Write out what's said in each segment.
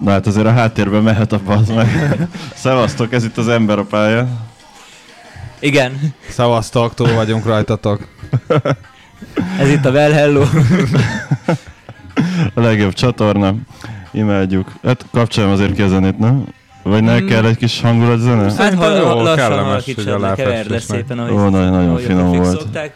Na hát azért a háttérben mehet a bazd meg. Szevasztok, ez itt az ember a pálya. Igen, Szevasztok, túl vagyunk rajtatok. ez itt a Well Hello. A legjobb csatorna. Imádjuk. Hát kapcsoljam azért ki a zenét, nem? Vagy ne Mm. kell egy kis hangulatzene? Hát Szerintem ha, jó, lassan kellemes, halkítsad hogy a le, keverd le szépen, ahogy, Ó, nagyon, nagyon ahogy finom volt. Szokták.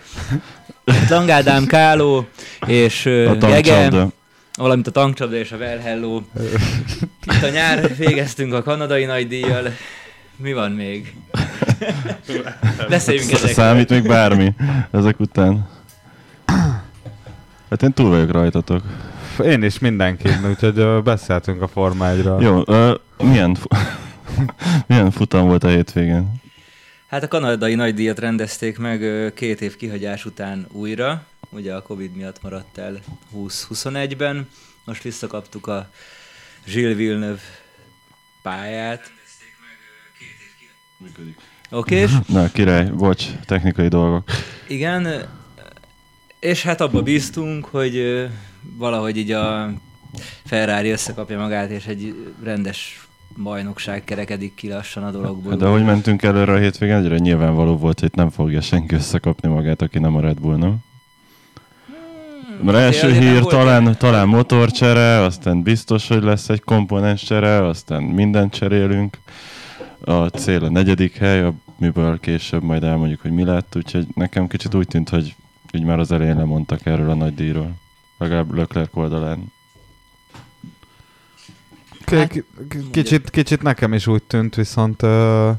Langádám Káló és ö, A Gege, tankcsapda. Valamint a tankcsapda és a Well Hello. Itt a nyár végeztünk a kanadai nagydíjjal. Mi van még? Beszéljünk Sz- ezekről. Számít még bármi ezek után. Hát én túl vagyok rajtatok. Én is mindenkin, úgyhogy beszéltünk a Forma 1-ről. Jó, ö, milyen, fu- milyen futam volt a hétvégén? Hát a kanadai nagydíjat rendezték meg két év kihagyás után újra. Ugye a Covid miatt maradt el 20-21-ben. Most visszakaptuk a Gilles Villeneuve pályát. Oké, Na, király, bocs, technikai dolgok. igen, és hát abba bíztunk, hogy valahogy így a Ferrari összekapja magát, és egy rendes bajnokság kerekedik ki lassan a dologból. De ahogy mentünk előre a hétvégén, egyre nyilvánvaló volt, hogy nem fogja senki összekapni magát, aki nem a Red Bull, nem? Mert első hír talán, talán motorcsere, aztán biztos, hogy lesz egy komponenscsere, aztán mindent cserélünk. A cél a negyedik hely, amiből később majd elmondjuk, hogy mi lett, úgyhogy nekem kicsit úgy tűnt, hogy így már az elején lemondtak erről a nagy díjról. Legalább Leclerc oldalán. K- k- kicsit, kicsit nekem is úgy tűnt, viszont ö,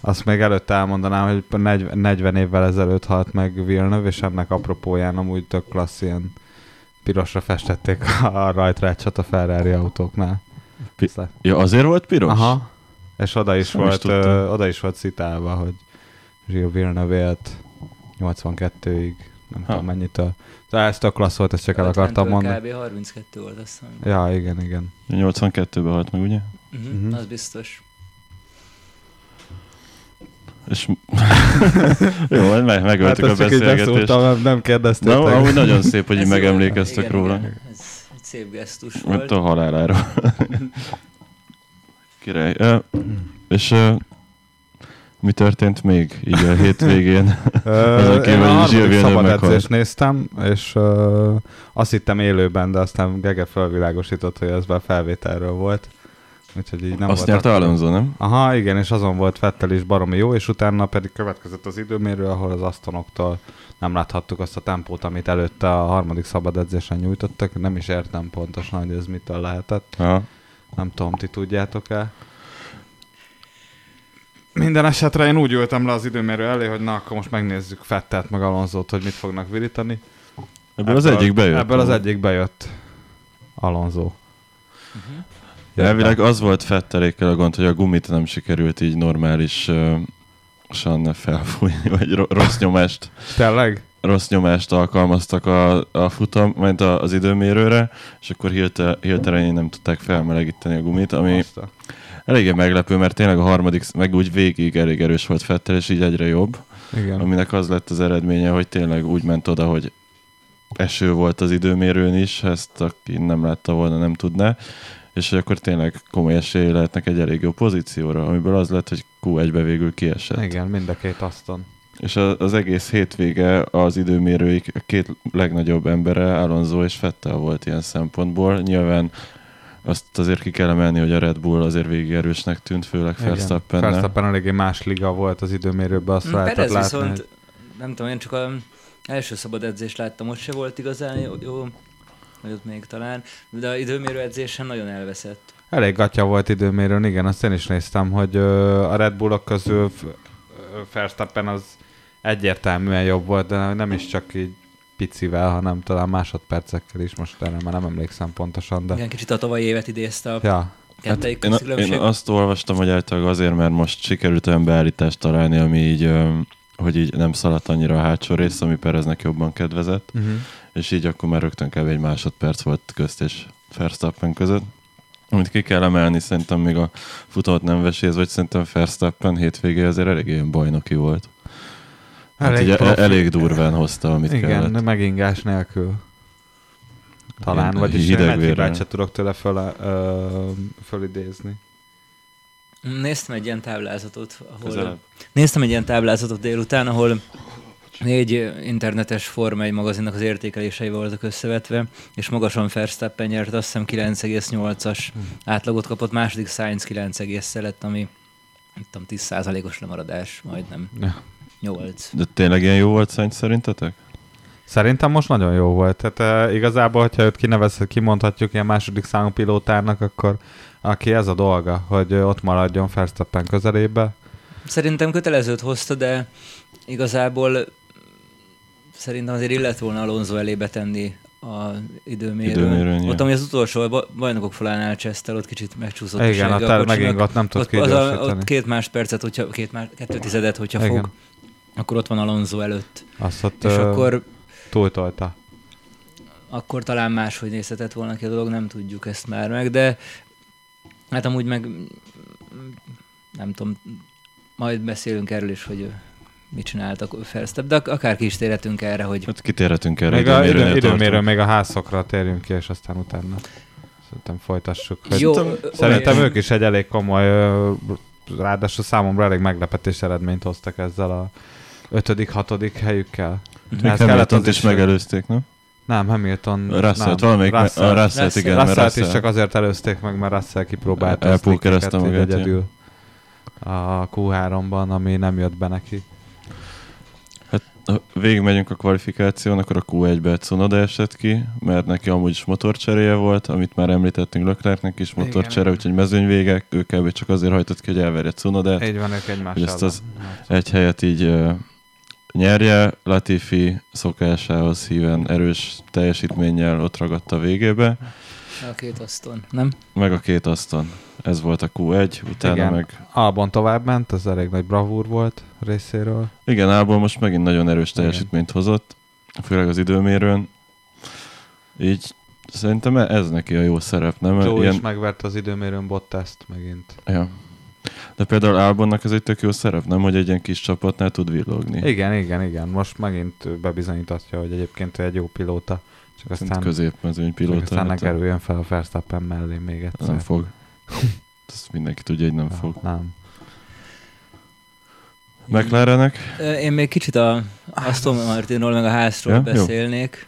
azt még előtte elmondanám, hogy 40, 40 évvel ezelőtt halt meg Villeneuve, és ennek apropóján amúgy tök klassz ilyen pirosra festették a rajtrácsot a Ferrari autóknál. Pi- Ja, azért volt piros? Aha. És oda is, Ezt nem volt, ö, oda is volt citálva, hogy Gilles Villeneuve élt 82-ig, nem Ha. tudom mennyitől. De ez tök klassz volt, ezt csak el akartam 50-től mondani. Kb. 32 volt, azt hiszem. Ja, igen, igen. 82-ben halt meg, ugye? Uh-huh, uh-huh. Az biztos. És... Jó, meg, megöltük Hát a beszélgetést. beszóltam, nem, nem kérdeztétek. Na, amúgy nagyon szép, hogy így megemlékeztek igen, róla. Igen, ez egy szép gesztus Mert volt. a haláláról. Király. Ö, és ö, mi történt még így a hétvégén? Én a harmadik szabad edzést néztem, és ö, azt hittem élőben, de aztán Gege felvilágosított, hogy ez már felvételről volt. Úgyhogy így nem Azt nyerte Alonso, nem? Aha, igen, és azon volt Vettel is baromi jó, és utána pedig következett az időmérő, ahol az Astonoktól nem láthattuk azt a tempót, amit előtte a harmadik szabad edzésen nyújtottak. Nem is értem pontosan, hogy ez mitől lehetett. Aha. Nem tudom, ti tudjátok-e? Minden esetre én úgy ültem le az időmérő elé, hogy na, akkor most megnézzük Fettelt meg Alonzót, hogy mit fognak virítani. Ebből az egyik bejött. Ebből az egyik bejött Alonso. Uh-huh. Ja, elvileg az volt Fettelékkel a gond, hogy a gumit nem sikerült így normális uh, felfújni, vagy ro- rossz nyomást Tényleg? rossz nyomást alkalmaztak a, a futam, a, az időmérőre, és akkor hirtelen, nem tudták felmelegíteni a gumit, ami Azt a- eléggé meglepő, mert tényleg a harmadik, meg úgy végig elég erős volt Fettel, és így egyre jobb, Igen. aminek az lett az eredménye, hogy tényleg úgy ment oda, hogy eső volt az időmérőn is, ezt aki nem látta volna, nem tudná, és hogy akkor tényleg komoly esély lehetnek egy elég jó pozícióra, amiből az lett, hogy Q1-be végül kiesett. Igen, mind a két aszton. És az egész hétvége az időmérőik két legnagyobb embere, Alonso és Fettel volt ilyen szempontból. Nyilván azt azért ki kell emelni, hogy a Red Bull azért végig erősnek tűnt, főleg verstappen Verstappen eléggé más liga volt az időmérőben, azt lehetett Perez látni. viszont, hogy- nem tudom, én csak a első szabad edzést láttam, ott se volt igazán jó, jó vagy ott még talán, de a időmérő edzésen nagyon elveszett. Elég gatya volt időmérőn, igen, azt én is néztem, hogy a Red Bullok közül Verstappen az egyértelműen jobb volt, de nem is csak így picivel, hanem talán másodpercekkel is, most erre már nem emlékszem pontosan, de... Igen, kicsit a tavalyi évet idézte a Ja, kettejük én, közti én különbség. azt olvastam, hogy általában azért, mert most sikerült olyan beállítást találni, ami így, hogy így nem szaladt annyira a hátsó rész, ami Pereznek jobban kedvezett, uh-huh. és így akkor már rögtön kb. egy másodperc volt közt és Verstappen között. Amit ki kell emelni, szerintem még a futamot nem veséz, vagy szerintem Verstappen hétvégé azért elég ilyen bajnoki volt. Hát Elég elég, ugye, profi. elég durván hozta, amit Igen, kellett. de megingás nélkül. talán, Én vagyis hideg egy hibát se tudok tőle föl, ö, fölidézni. Néztem egy ilyen táblázatot, ahol... Közelebb. Néztem egy ilyen táblázatot délután, ahol négy internetes Forma 1 magazinnak az értékelései voltak összevetve, és magasan Verstappen nyert, azt hiszem 9,8-as átlagot kapott, második Sainz 9,1 lett, ami nem tudom, 10%-os lemaradás, majdnem Ja. 8. De tényleg ilyen jó volt szerintetek? Szerintem most nagyon jó volt. Tehát uh, igazából, hogyha őt kinevezhet, kimondhatjuk ilyen második számú pilótának, akkor aki ez a dolga, hogy ott maradjon Verstappen közelébe. Szerintem kötelezőt hozta, de igazából szerintem azért illet volna Alonso elébe tenni a időmérőn. Időmérőn. Ott, ami az utolsó ba- bajnokok falánál csesztel, ott kicsit megcsúszott a Igen, a kocsinak. megint ott nem tudsz ott, az a, ott két máspercet, hogyha, két más, kettő tizedet, hogyha Igen. fog, akkor ott van Alonso előtt. Azt ott És ö, akkor, túltolta. akkor talán máshogy nézhetett volna ki a dolog, nem tudjuk ezt már meg, de hát amúgy meg nem tudom, majd beszélünk erről is, hogy mit csináltak Verstappen, de ak- akár ki is térhetünk erre, hogy Hát kitérhetünk erre Még a időmérőnél időmérő, még a házszokra térjünk ki, és aztán utána szerintem folytassuk. Jó, Szerintem- Szerintem olyan- ők is egy elég komoly, ráadásul számomra elég meglepetés eredményt hoztak ezzel a ötödik, hatodik helyükkel. Még Ez kellett Hamilton az is is, megelőzték, nem? Nem, Hamilton. Russell, nem. valamelyik, me- Russell. a Russell, Russell. igen, mert Russell-t is Russell. csak azért előzték meg, mert Russell kipróbálta sneakeket így magát, egyedül a Q3-ban, ami nem jött be neki. Ha végigmegyünk a kvalifikáción, akkor a Q1-be Cunoda esett ki, mert neki amúgy is motorcseréje volt, amit már említettünk Leclercnek is motorcsere, úgyhogy mezőny végek, ő kb. csak azért hajtott ki, hogy elverje Cunodát. Így van, ők egymás ezt az- Egy helyet így nyerje, Latifi szokásához híven erős teljesítménnyel ott ragadt a végébe, a két aszton, nem? meg a két aszton. Ez volt a Q1, utána Igen. meg... Albon tovább ment, az elég nagy bravúr volt részéről. Igen, Ából most megint nagyon erős teljesítményt hozott, főleg az időmérőn. Így szerintem ez neki a jó szerep, nem? Joe Ilyen- is megverte az időmérőn Bottaszt megint. Ja. De például Albonnak ez egy tök jó szerep, nem? Hogy egy ilyen kis csapatnál tud villogni. Igen, igen, igen. Most megint bebizonyítatja, hogy egyébként ő egy jó pilóta. Csak Aztán aztán, középmezőny csak pilóta. aztán ne hát kerüljön fel a Verstappen mellé még egyszer. Nem fog. Ezt mindenki tudja, hogy nem Ja, fog. Nem. McLarenek? Én még kicsit a Aston Martinról, meg a házról Ja, jó. beszélnék.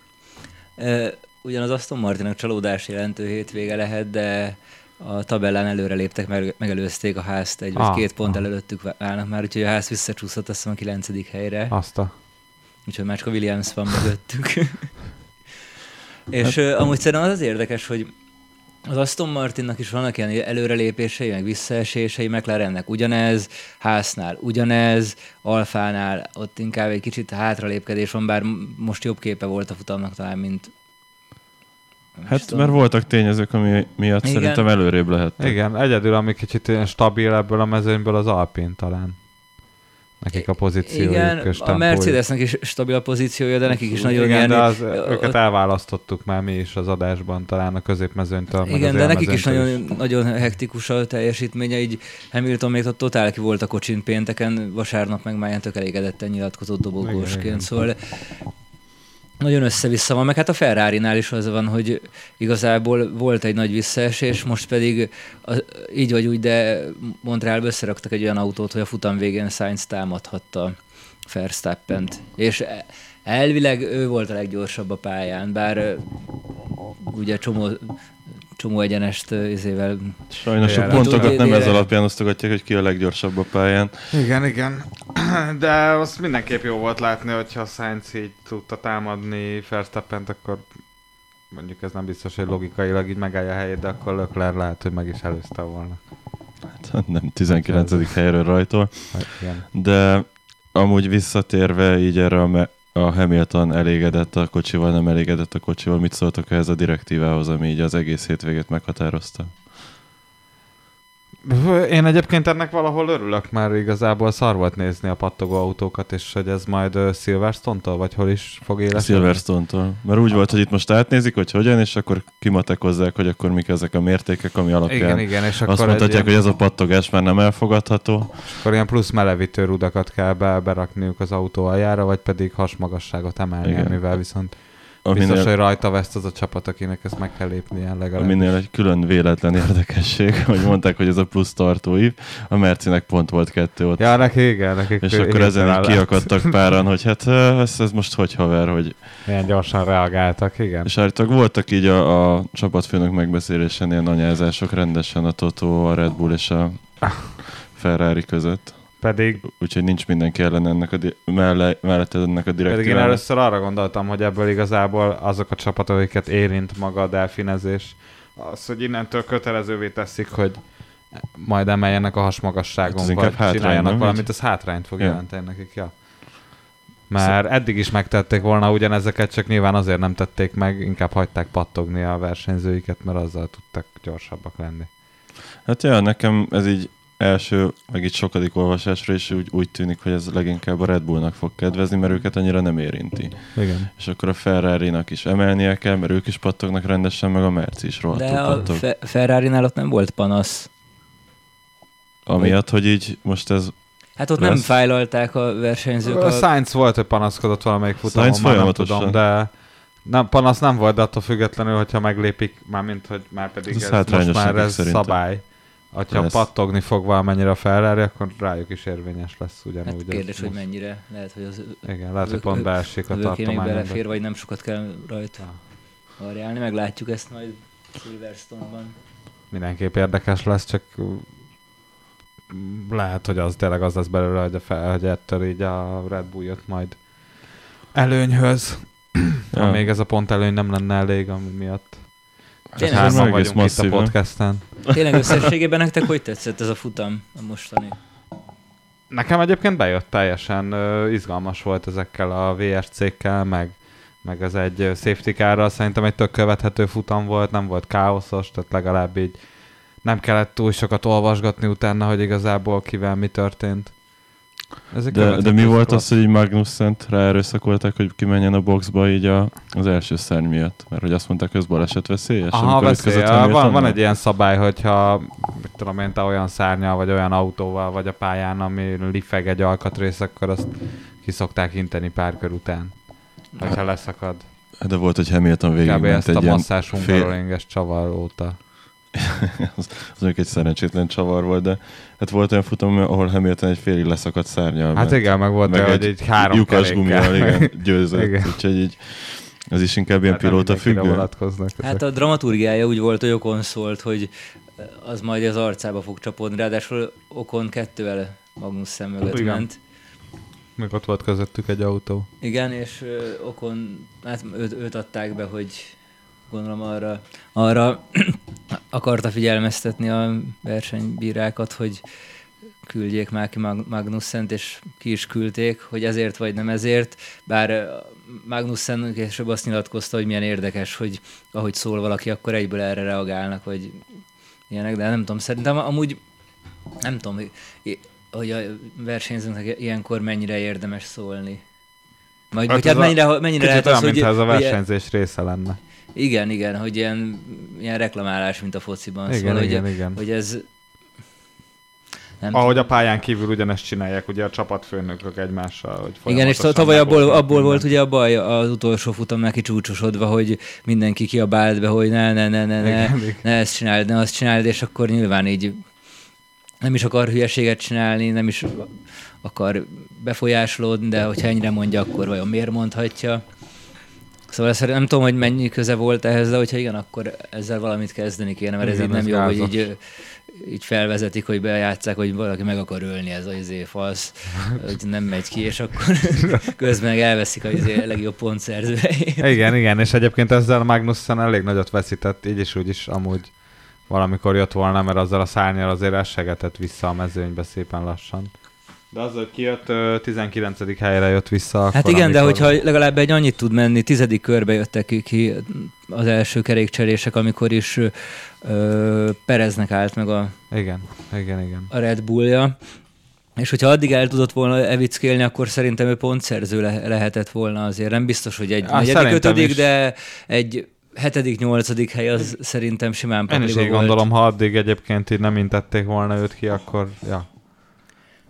Ö, Ugyan az Aston Martinnak csalódás jelentő hétvége lehet, de a tabellán előre léptek, meg, megelőzték a házt, egy vagy Ah, két pont ah. előttük állnak már, úgyhogy a ház visszacsúszott azt a kilencedik helyre, Azt a... úgyhogy már csak a Williams van mögöttük. És hát, amúgy szerintem az az érdekes, hogy az Aston Martinnak is vannak ilyen előrelépései, meg visszaesései, McLarennek ugyanez, Hásznál ugyanez, Alfánál ott inkább egy kicsit hátralépkedés van, bár most jobb képe volt a futamnak talán, mint Hát tudom. mert voltak tényezők, ami miatt Igen. szerintem előrébb lehet. Igen, egyedül, ami kicsit ilyen stabil ebből a mezőnyből az Alpin talán. Nekik a pozíciójuk Igen, és a. Mercedesnek is stabil a pozíciója, de nekik is nagyon Igen, ilyen... de az, őket ott- elválasztottuk már mi is az adásban, talán a középmezőnytől. Igen, de nekik is nagyon, nagyon hektikus a teljesítménye, így Hamilton még ott totál ki volt a kocsin pénteken, vasárnap meg már ilyen tök elégedetten nyilatkozott dobogósként, szóval nagyon össze-vissza van, meg hát a Ferrari-nál is az van, hogy igazából volt egy nagy visszaesés, most pedig az, így vagy úgy, de Montrealba összeraktak egy olyan autót, hogy a futam végén Sainz támadhatta Verstappent, és elvileg ő volt a leggyorsabb a pályán, bár ugye csomó, csomó egyenest izével Sajnos a pontokat nem ez alapján osztogatják, hogy ki a leggyorsabb a pályán. Igen, igen. De az mindenképp jó volt látni, hogyha Sainz így tudta támadni Verstappent, akkor mondjuk ez nem biztos, hogy logikailag így megállja a helyét, de akkor Leclerc lehet, hogy meg is előzte volna. Hát nem 19. helyről rajtól. Hát, igen. De amúgy visszatérve így erre a, a Hamilton elégedett a kocsival, nem elégedett a kocsival, mit szóltok ehhez a direktívához, ami így az egész hétvégét meghatározta? Én egyébként ennek valahol örülök, mert igazából szar volt nézni a pattogó autókat, és hogy ez majd uh, Silverstone-tól, vagy hol is fog éleskedni? Silverstone-tól. Mert úgy volt, hogy itt most átnézik, hogy hogyan, és akkor kimatekozzák, hogy akkor mik ezek a mértékek, ami alapján Igen, igen, és akkor, azt mondhatják, hogy ilyen, ez a pattogás már nem elfogadható. akkor ilyen plusz melevítő rudakat kell be, berakniuk az autó aljára, vagy pedig hasmagasságot emelni, Igen. amivel viszont Biztos, aminél, hogy rajta veszt az a csapat, akinek ezt meg kell lépnie legalább. aminél egy külön véletlen érdekesség, hogy mondták, hogy ez a plusz tartóív, a Mercinek pont volt kettő ott. Ja, neki igen, nekik és akkor ezen így kiakadtak páran, hogy hát ö, ez, ez most hogy haver, hogy... Milyen gyorsan reagáltak, igen. És állítólag voltak így a, a csapatfőnök megbeszélésen ilyen anyázások rendesen a Toto, a Red Bull és a Ferrari között. Pedig, Úgyhogy nincs mindenki ellen ennek a di- melle, mellette ennek a pedig én direktívának. először arra gondoltam, hogy ebből igazából azok a csapatok, akiket érint maga a delfinezés, az, hogy innentől kötelezővé teszik, hogy majd emeljenek a hasmagasságon, Hát ez vagy hátrány, csináljanak nem? valamit, az hátrányt fog Ja. jelenteni nekik, ja. Mert eddig is megtették volna ugyanezeket, csak nyilván azért nem tették meg, inkább hagyták pattogni a versenyzőiket, mert azzal tudtak gyorsabbak lenni. Hát ja, nekem ez így első, meg itt sokadik olvasásra is úgy, úgy tűnik, hogy ez leginkább a Red Bullnak fog kedvezni, mert őket annyira nem érinti. Igen. És akkor a Ferrari-nak is emelnie kell, mert ők is pattognak rendesen, meg a Merci is rohadtul De a pattog. Fe- Ferrari-nál ott nem volt panasz. Amiatt, hogy így most ez Hát ott Lesz. nem fájlalták a versenyzők. A A... Sainz volt, hogy panaszkodott valamelyik futamon, már nem tudom, de nem, panasz nem volt, de attól függetlenül, hogyha meglépik, mármint, hogy már pedig Ez ez, most már ez szerintem. szabály. Ha Lesz. pattogni fog valamennyire a Ferrari, akkor rájuk is érvényes lesz ugyanúgy. Hát kérdés, hogy most. mennyire. Lehet, hogy az Igen, lehet, hogy pont beesik a tartományba. belefér, vagy nem sokat kell rajta variálni. Meglátjuk ezt majd Silverstone-ban. Mindenképp érdekes lesz, csak lehet, hogy az tényleg az lesz belőle, hogy, a fel, hogy ettől így a Red Bull jött majd előnyhöz. Ja. Ja. még ez a pont előny nem lenne elég, ami miatt Tényleg, hárman vagyunk itt a masszív, podcasten. Tényleg összességében nektek hogy tetszett ez a futam a mostani? Nekem egyébként bejött teljesen, izgalmas volt ezekkel a VSC-kkel, meg, meg ez egy safety car szerintem egy tök követhető futam volt, nem volt káoszos, tehát legalább így nem kellett túl sokat olvasgatni utána, hogy igazából kivel mi történt. Ez egy De, de mi volt az, hogy Magnussen-t ráerőszakolták, hogy kimenjen a boxba így a, az első szárny miatt? Mert hogy azt mondták, hogy ez baleset veszélyes? Aha, veszély. Van, van Hamiltonnal? egy ilyen szabály, hogyha mit tudom én, te olyan szárnyal, vagy olyan autóval vagy a pályán, ami lifeg egy alkatrész, akkor azt ki szokták inteni pár kör után. Hogyha leszakad. De volt, hogy Hamilton Kb. végigment ezt a egy ilyen masszás fél- csavar óta. az, az mondjuk egy szerencsétlen csavar volt, de hát volt olyan futam, ahol Hamilton egy félig leszakadt szárnyal Hát ment. igen, meg volt meg hogy egy egy három lyukas gumival, igen, győzött. Igen. Úgyhogy így, ez is inkább ilyen Hát pilóta függő. Hát a dramaturgiája úgy volt, hogy Okon szólt, hogy az majd az arcába fog csapódni, ráadásul Okon kettővel Magnussen mögött Igen. ment. Még ott volt közöttük egy autó. Igen, és Okon, hát őt, őt adták be, hogy gondolom arra, arra akarta figyelmeztetni a versenybírákat, hogy küldjék már ki Mag- Magnussent, és ki is küldték, hogy ezért vagy nem ezért, bár Magnussen később azt nyilatkozta, hogy milyen érdekes, hogy ahogy szól valaki, akkor egyből erre reagálnak, vagy ilyenek, de nem tudom, szerintem amúgy nem tudom, hogy- a versenyzőnek ilyenkor mennyire érdemes szólni. Vagy, Hát vagy hát mennyire, mennyire lehet olyan, az, hogy... mintha ez a versenyzés része lenne. Igen, igen, hogy ilyen, ilyen reklamálás, mint a fociban. Igen, szóval, igen, hogy, igen. hogy ez... Nem Ahogy a pályán kívül ugyanezt csinálják, ugye a csapatfőnökök egymással. Hogy Igen, és tavaly abból, abból volt ugye a baj az utolsó futamnál kicsúcsosodva, hogy mindenki kiabált be, hogy ne, ne, ne, ne, ne, Igen, igen. ne ezt csináld, ne azt csináld, és akkor nyilván így nem is akar hülyeséget csinálni, nem is akar befolyásolódni, de hogyha ennyire mondja, akkor vajon miért mondhatja? Szóval ezt nem tudom, hogy mennyi köze volt ehhez, de hogyha igen, akkor ezzel valamit kezdeni kéne, mert ez Igen, így nem ez jó, hogy gázos. így, ö, így felvezetik, hogy bejátszák, hogy valaki meg akar ölni, ez az izé falsz, hogy nem megy ki, és akkor közben meg elveszik a izé legjobb pontszerzőjét. Igen, igen, és egyébként ezzel Magnussen elég nagyot veszített, így is úgy is amúgy valamikor jött volna, mert azzal a szárnyal azért essegetett vissza a mezőnybe szépen lassan. De az, hogy kijött, ö, 19. helyre jött vissza. Hát akkor, igen, de amikor- hogyha legalább egy annyit tud menni, tizedik körbe jöttek ki, az első kerékcserések, amikor is ö, Pereznek állt meg a, Igen, igen, igen. a Red Bullja, és hogyha addig el tudott volna evickélni, akkor szerintem ő pontszerző le- lehetett volna azért. Nem biztos, hogy egy Á, negyedik, ötödik, is. de egy hetedik, nyolcadik hely az szerintem simán Én is így volt. gondolom, ha addig egyébként így nem intették volna őt ki, akkor ja.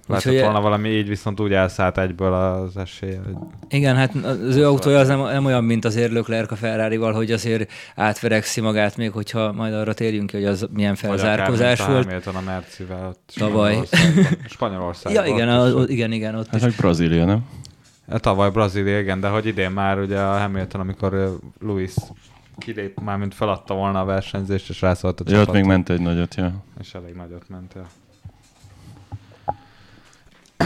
Lehetett Úgyhogy- volna valami így, viszont úgy elszállt egyből az esélye. hogy- Igen, hát az ő autója az nem, nem olyan, mint azért Leclerc a ferrari hogy azért átverekszi magát, még hogyha majd arra térjünk ki, hogy az milyen felzárkózás Vagy akár, mint volt. a Hamilton a Mercivel Tavaly. Spanyolországban. Ja, igen, a, igen, igen, ott Hát is. meg Brazília, nem? Hát Tavaly Brazília, igen, de hogy idén már ugye a Hamilton, amikor Luis kilép, már mint feladta volna a versenyzést, és rászólt a Ja, ott csapat, még ment egy nagyot, ja. és elég nagyot ment el.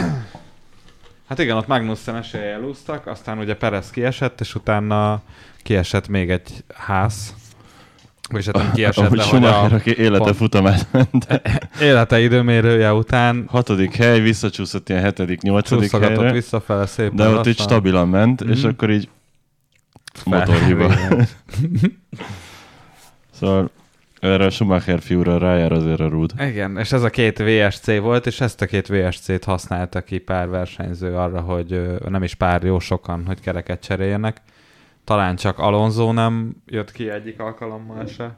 Hát igen, ott Magnussen esélye elúsztak, aztán ugye Perez kiesett, és utána kiesett még egy ház. Vagyis hát nem kiesett, Ahogy de hogy a aki élete pont- futamát ment. élete időmérője után Hatodik hely, visszacsúszott ilyen hetedik, nyolcadik helyre. visszafele szépen. De ott így lassan. stabilan ment, és Mhm. akkor így motorhiba. Szóval erre a Schumacher fiúra rájár azért a rúd. Igen, és ez a két VSC volt, és ezt a két VSC-t használta ki pár versenyző arra, hogy nem is pár, jó sokan, hogy kereket cseréljenek. Talán csak Alonso nem jött ki egyik alkalommal se.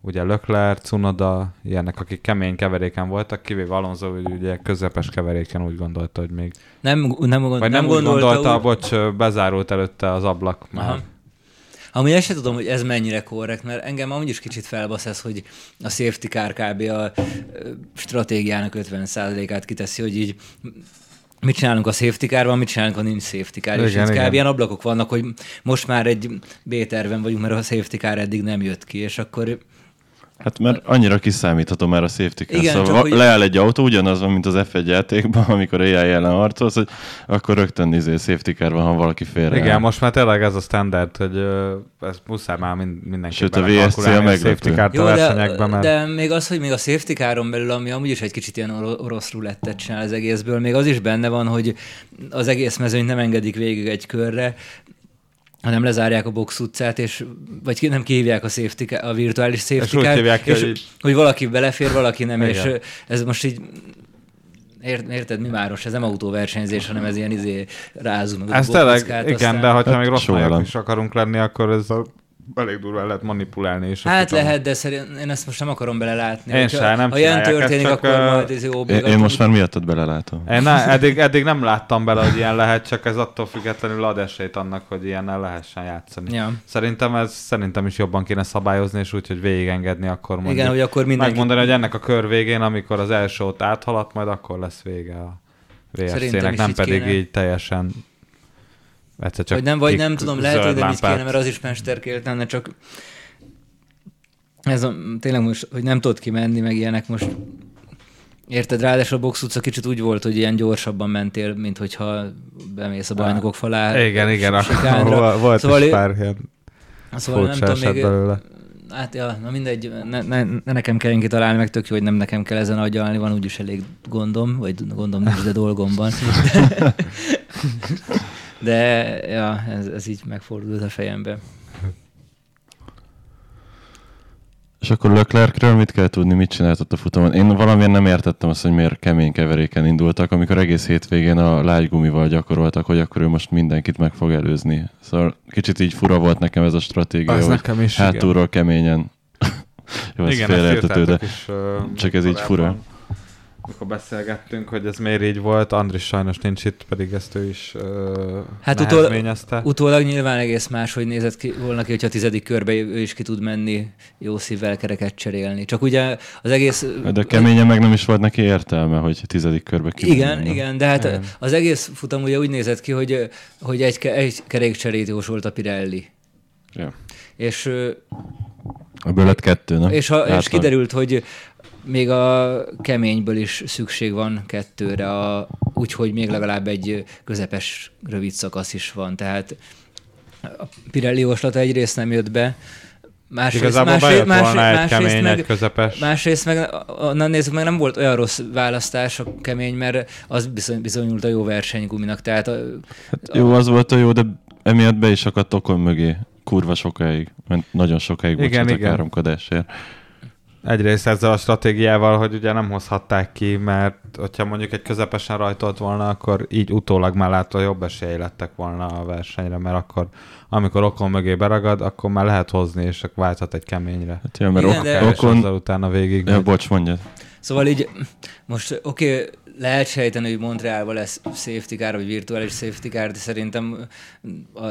Ugye Lökler, Cunoda, ilyenek, akik kemény keveréken voltak, kivéve Alonso, hogy ugye közepes keveréken úgy gondolta, hogy még... Nem, nem, gond, Vagy nem, nem, úgy gondolta, gondolta, úgy, bocs, bezárult előtte az ablak már. Aha. Amúgy ezt sem tudom, hogy ez mennyire korrekt, mert engem amúgy is kicsit felbasz ez, hogy a safety car kb. a stratégiának 50%-át kiteszi, hogy így mit csinálunk a safety car mit csinálunk, ha nincs safety car, és Igen, itt kb. ilyen ablakok vannak, hogy most már egy B-terven vagyunk, mert a safety car eddig nem jött ki, és akkor Hát mert annyira kiszámítható már a safety car. Igen, szóval hogy- leáll egy autó, ugyanaz van, mint az F1 játékban, amikor AI ellen harcolsz, hogy akkor rögtön izé safety car van, ha valaki félre Igen, áll. most már tényleg ez a standard, hogy ö, ez muszáj már mind, mindenki Sőt, a VSC a meglepő. safety car Jó, versenyekben, de, mert... de még az, hogy még a safety caron belül, ami amúgy is egy kicsit ilyen oro- orosz rulettet csinál az egészből, még az is benne van, hogy az egész mezőnyt nem engedik végig egy körre, hanem lezárják a box utcát, és, vagy ki, nem kihívják a, safety, a virtuális safety És hívják és, hogy- hogy valaki belefér, valaki nem, Igen. és ez most így Ért, érted, mi máros? Ez nem autóversenyzés, hanem ez ilyen izé rázunk. Ez tényleg, igen, aztán- de hogyha Hát még rossz nem. is akarunk lenni, akkor ez a elég durván lehet manipulálni. És Hát futamon. lehet, de szerint én ezt most nem akarom belelátni. Én Hogyha- se, nem Ha ilyen történik, csak, akkor majd ez jó. Én, én most már miattad belelátom. Én ne, eddig, eddig nem láttam bele, hogy ilyen lehet, csak ez attól függetlenül ad esélyt annak, hogy ilyennel lehessen játszani. Ja. Szerintem ez szerintem is jobban kéne szabályozni, és úgy, hogy végigengedni, akkor mondjuk. Igen, hogy akkor mindenki... Megmondani, hogy ennek a kör végén, amikor az első ott áthaladt, majd akkor lesz vége a Szerintem VSC-nek, nem így pedig kéne. így teljesen egyszer csak Vagy nem, vagy nem tudom, lehet, hogy nem így kéne, mert az is mesterkélt lenne, csak ez a, tényleg most, hogy nem tudod kimenni, meg ilyenek most Érted, ráadásul a box utca kicsit úgy volt, hogy ilyen gyorsabban mentél, mint hogyha bemész a bajnokok falá. Igen, igen, sikánra. volt, Szóval is pár ilyen Szóval nem tudom még... belőle. Hát ja, na mindegy, ne, ne, ne nekem kell kitalálni, meg tök jó, hogy nem nekem kell ezen agyalni, van úgyis elég gondom, vagy gondom nincs, de dolgom van. De ja, ez, ez így megfordult a fejembe. És akkor Leclercről mit kell tudni, mit csináltott a futamon? Én valamilyen nem értettem azt, hogy miért kemény keveréken indultak, amikor egész hétvégén a lágy gumival gyakoroltak, hogy akkor ő most mindenkit meg fog előzni. Szóval kicsit így fura volt nekem ez a stratégia, Az hogy nekem is, igen. hátulról keményen. Jó, ez Igen, ezt félreértető, de is, ö, csak ez így fura. Amikor beszélgettünk, hogy ez miért így volt, Andris sajnos nincs itt, pedig ezt ő is ö, Hát utol- nehezményezte. Utólag nyilván egész más, hogy nézett ki volna ki, hogyha a tizedik körbe ő is ki tud menni jó szívvel kereket cserélni. Csak ugye az egész... de keményen meg nem is volt neki értelme, hogy tizedik körbe ki. Igen, igen, de hát Igen. az egész futam ugye úgy nézett ki, hogy, hogy egy, egy kerékcserét jósolt a Pirelli. Ja. És, Ebből lett kettő, nem? és, ha, és kiderült, hogy még a keményből is szükség van kettőre, a, úgyhogy még legalább egy közepes rövid szakasz is van. Tehát a Pirelli jóslata egyrészt nem jött be, másrészt, Igazából másrészt, bejött másrészt, volna egy másrészt kemény, meg, egy közepes. Másrészt meg, onnan nézzük meg, nem volt olyan rossz választás a kemény, mert az bizony, bizonyult a jó versenyguminak. Tehát a, Jó, az volt a jó, de emiatt be is akadt okon mögé kurva sokáig, mert nagyon sokáig Igen, bocsánat a igen. káromkodásért. Egyrészt ezzel a stratégiával, hogy ugye nem hozhatták ki, mert hogyha mondjuk egy közepesen rajtolt volna, akkor így utólag már látva jobb esély lettek volna a versenyre, mert akkor amikor okon mögé beragad, akkor már lehet hozni, és akkor válthat egy keményre. Hát jó, mert Igen, ok- de- okon... azzal utána végig. Ja, bocs, mondja. Szóval így, most oké, okay, lehet sejteni, hogy Montrealban lesz safety car, vagy virtuális safety car, de szerintem a,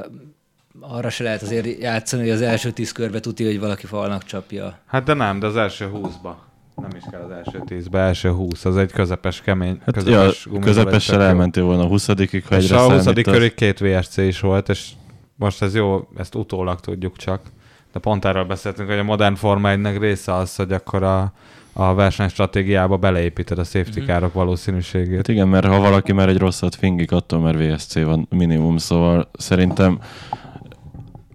arra se lehet azért játszani, hogy az első tíz körbe tudja, hogy valaki falnak csapja. Hát de nem, de az első húszba. Nem is kell az első tízbe, első húsz, az egy közepes kemény, Hát közepes ja, közepessel elmentél volna a 20 ha és egyre a 20. számítasz. körig két VSC is volt, és most ez jó, ezt utólag tudjuk csak. De pont erről beszéltünk, hogy a modern Forma 1 része az, hogy akkor a, a versenystratégiába beleépíted a safety Mhm. károk valószínűségét. Hát igen, mert ha valaki már egy rosszat fingik, attól már VSC van minimum, szóval szerintem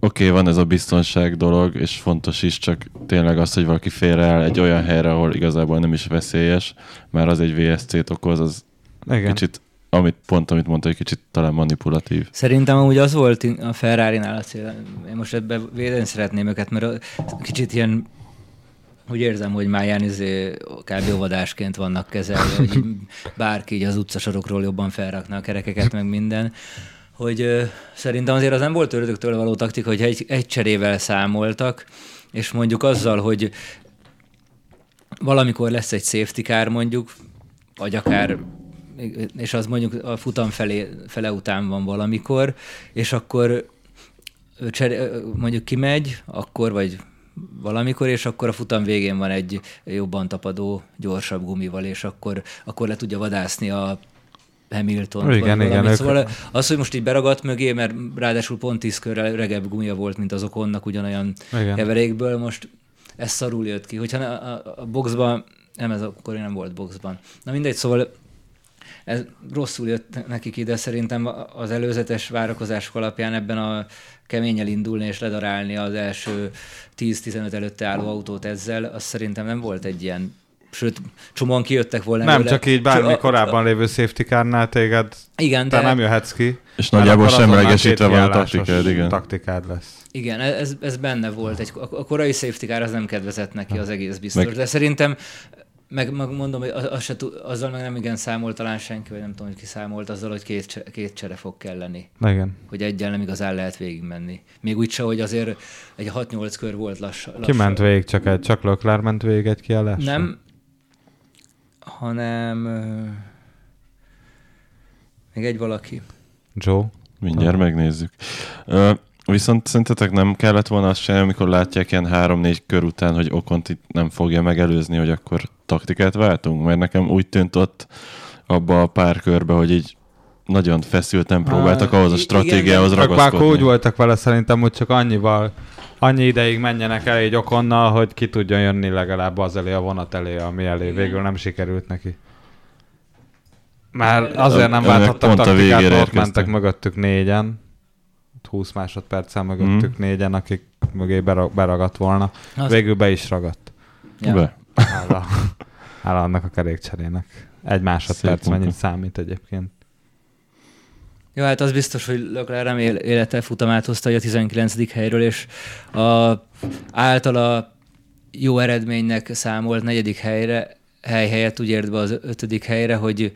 oké, okay, van ez a biztonság dolog, és fontos is, csak tényleg az, hogy valaki félreáll egy olyan helyre, ahol igazából nem is veszélyes, már az egy VSC-t okoz, az Igen. kicsit, amit pont amit mondta, hogy kicsit talán manipulatív. Szerintem amúgy az volt a Ferrari-nál a cél. Én most ebben védeni szeretném őket, mert a- kicsit ilyen úgy érzem, hogy már ilyen izé, kb. óvodásként vannak kezelve, hogy bárki így az utcasarokról jobban felrakna a kerekeket, meg minden. Hogy ö, szerintem azért az nem volt ördögtől való taktika, hogy egy, egy cserével számoltak, és mondjuk azzal, hogy valamikor lesz egy safety car mondjuk, vagy akár és az mondjuk a futam felé, fele után van valamikor, és akkor ő csere, mondjuk kimegy, akkor vagy valamikor, és akkor a futam végén van egy jobban tapadó, gyorsabb gumival, és akkor, akkor le tudja vadászni a Hamilton. Igen, igen, ők- Szóval az, hogy most így beragadt mögé, mert ráadásul pont 10 körrel öregebb gumia volt, mint az okonnak ugyanolyan Igen. keverékből, most ez szarul jött ki. Hogyha a, a, a boxban, nem ez akkor nem volt boxban. Na mindegy, szóval ez rosszul jött nekik ide, szerintem az előzetes várakozások alapján ebben a keményel indulni és ledarálni az első 10-15 előtte álló autót ezzel, az szerintem nem volt egy ilyen Sőt, csomóan kijöttek volna. Nem, belőle. csak így bármi a- korábban lévő safety car téged, Igen, te de nem jöhetsz ki. És nagyjából semlegesítve van a taktikád, igen. taktikád lesz. Igen, ez, ez benne volt. Egy, a, korai safety car az nem kedvezett neki, az egész biztos. Meg- De szerintem, meg, meg mondom, hogy az, az se, azzal meg nem igen számolt talán senki, vagy nem tudom, hogy ki számolt azzal, hogy két, két csere fog kelleni. Igen. Hogy egyen nem igazán lehet végigmenni. Még úgy se, hogy azért egy 6-8 kör volt lassan. Ki ment végig? Csak, egy, csak Leclerc ment végig egy kiállás? Nem, hanem ö, még egy valaki. Joe? Mindjárt megnézzük. Ö, viszont szerintetek nem kellett volna azt csinálni, amikor látják ilyen három-négy kör után, hogy Okont itt nem fogja megelőzni, hogy akkor taktikát váltunk? Mert nekem úgy tűnt ott abba a pár körbe, hogy így nagyon feszülten próbáltak Ah, ahhoz a stratégiához ragaszkodni. akkor úgy voltak vele szerintem, hogy csak annyival, annyi ideig menjenek el egy okonnal, hogy ki tudjon jönni legalább az elé a vonat elé, ami elé. Igen. Végül nem sikerült neki. Már azért nem válthattak taktikát, ott mentek mögöttük négyen. 20 másodperccel mögöttük Mhm. négyen, akik mögé berag, beragadt volna. Az- Végül be is ragadt. Ja. Be. Hála, hála annak a kerékcserének. Egy másodperc Szép munka. mennyit számít egyébként. Jó, hát az biztos, hogy Leclerc nem él- élete futamát hozta hogy a 19. helyről, és a általa jó eredménynek számolt negyedik helyre, hely helyett úgy ért be az ötödik helyre, hogy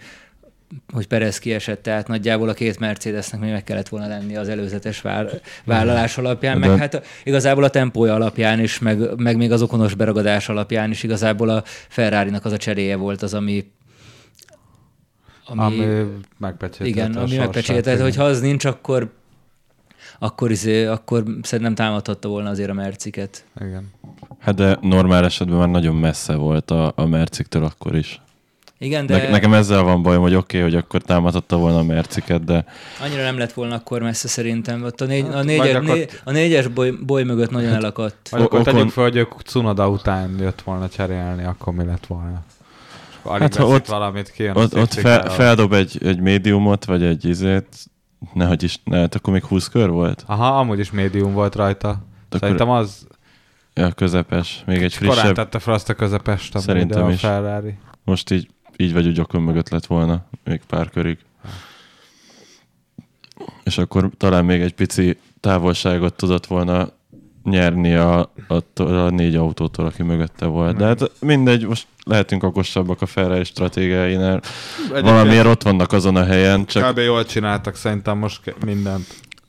hogy Perez kiesett, tehát nagyjából a két Mercedesnek még meg kellett volna lenni az előzetes vál- vállalás alapján, meg hát a, igazából a tempója alapján is, meg, meg még az okonos beragadás alapján is igazából a Ferrari-nak az a cseréje volt az, ami Ami, ami megpecsételte igen, a ami sorsát, megpecsételt, igen. hogy ha az nincs, akkor akkor, izé, akkor szerintem támadhatta volna azért a merciket. Igen. Hát de normál esetben már nagyon messze volt a, a Merciktől akkor is. Igen, De... de Ne, nekem ezzel van bajom, hogy oké, okay, hogy akkor támadhatta volna a Merciket, de annyira nem lett volna akkor messze szerintem. Ott a, négy, Hát, a, vagy négyes, akkor- né, a négyes boly, boly mögött nagyon elakadt. Vagy akkor Okon- tegyük fel, hogy ők Cunoda után jött volna cserélni, akkor mi lett volna? Alig Hát, ha ott- valamit a ott, ott fel, feldob egy, egy médiumot, vagy egy izét, nehogy is, ne, hát akkor még 20 kör volt? Aha, amúgy is médium volt rajta. Akkor- Szerintem az Ja, közepes, még egy korán frissebb, tette fel azt a közepest, amúgy Szerintem a is. Ferrari. most így, így vagy úgy okon mögött lett volna, még pár körig. És akkor talán még egy pici távolságot tudott volna nyerni a, attól a négy autótól, aki mögötte volt. De hát mindegy, most lehetünk okosabbak a Ferrari stratégiáinál. Valamiért ott vannak azon a helyen, csak, Kb. jól csináltak szerintem most mindent.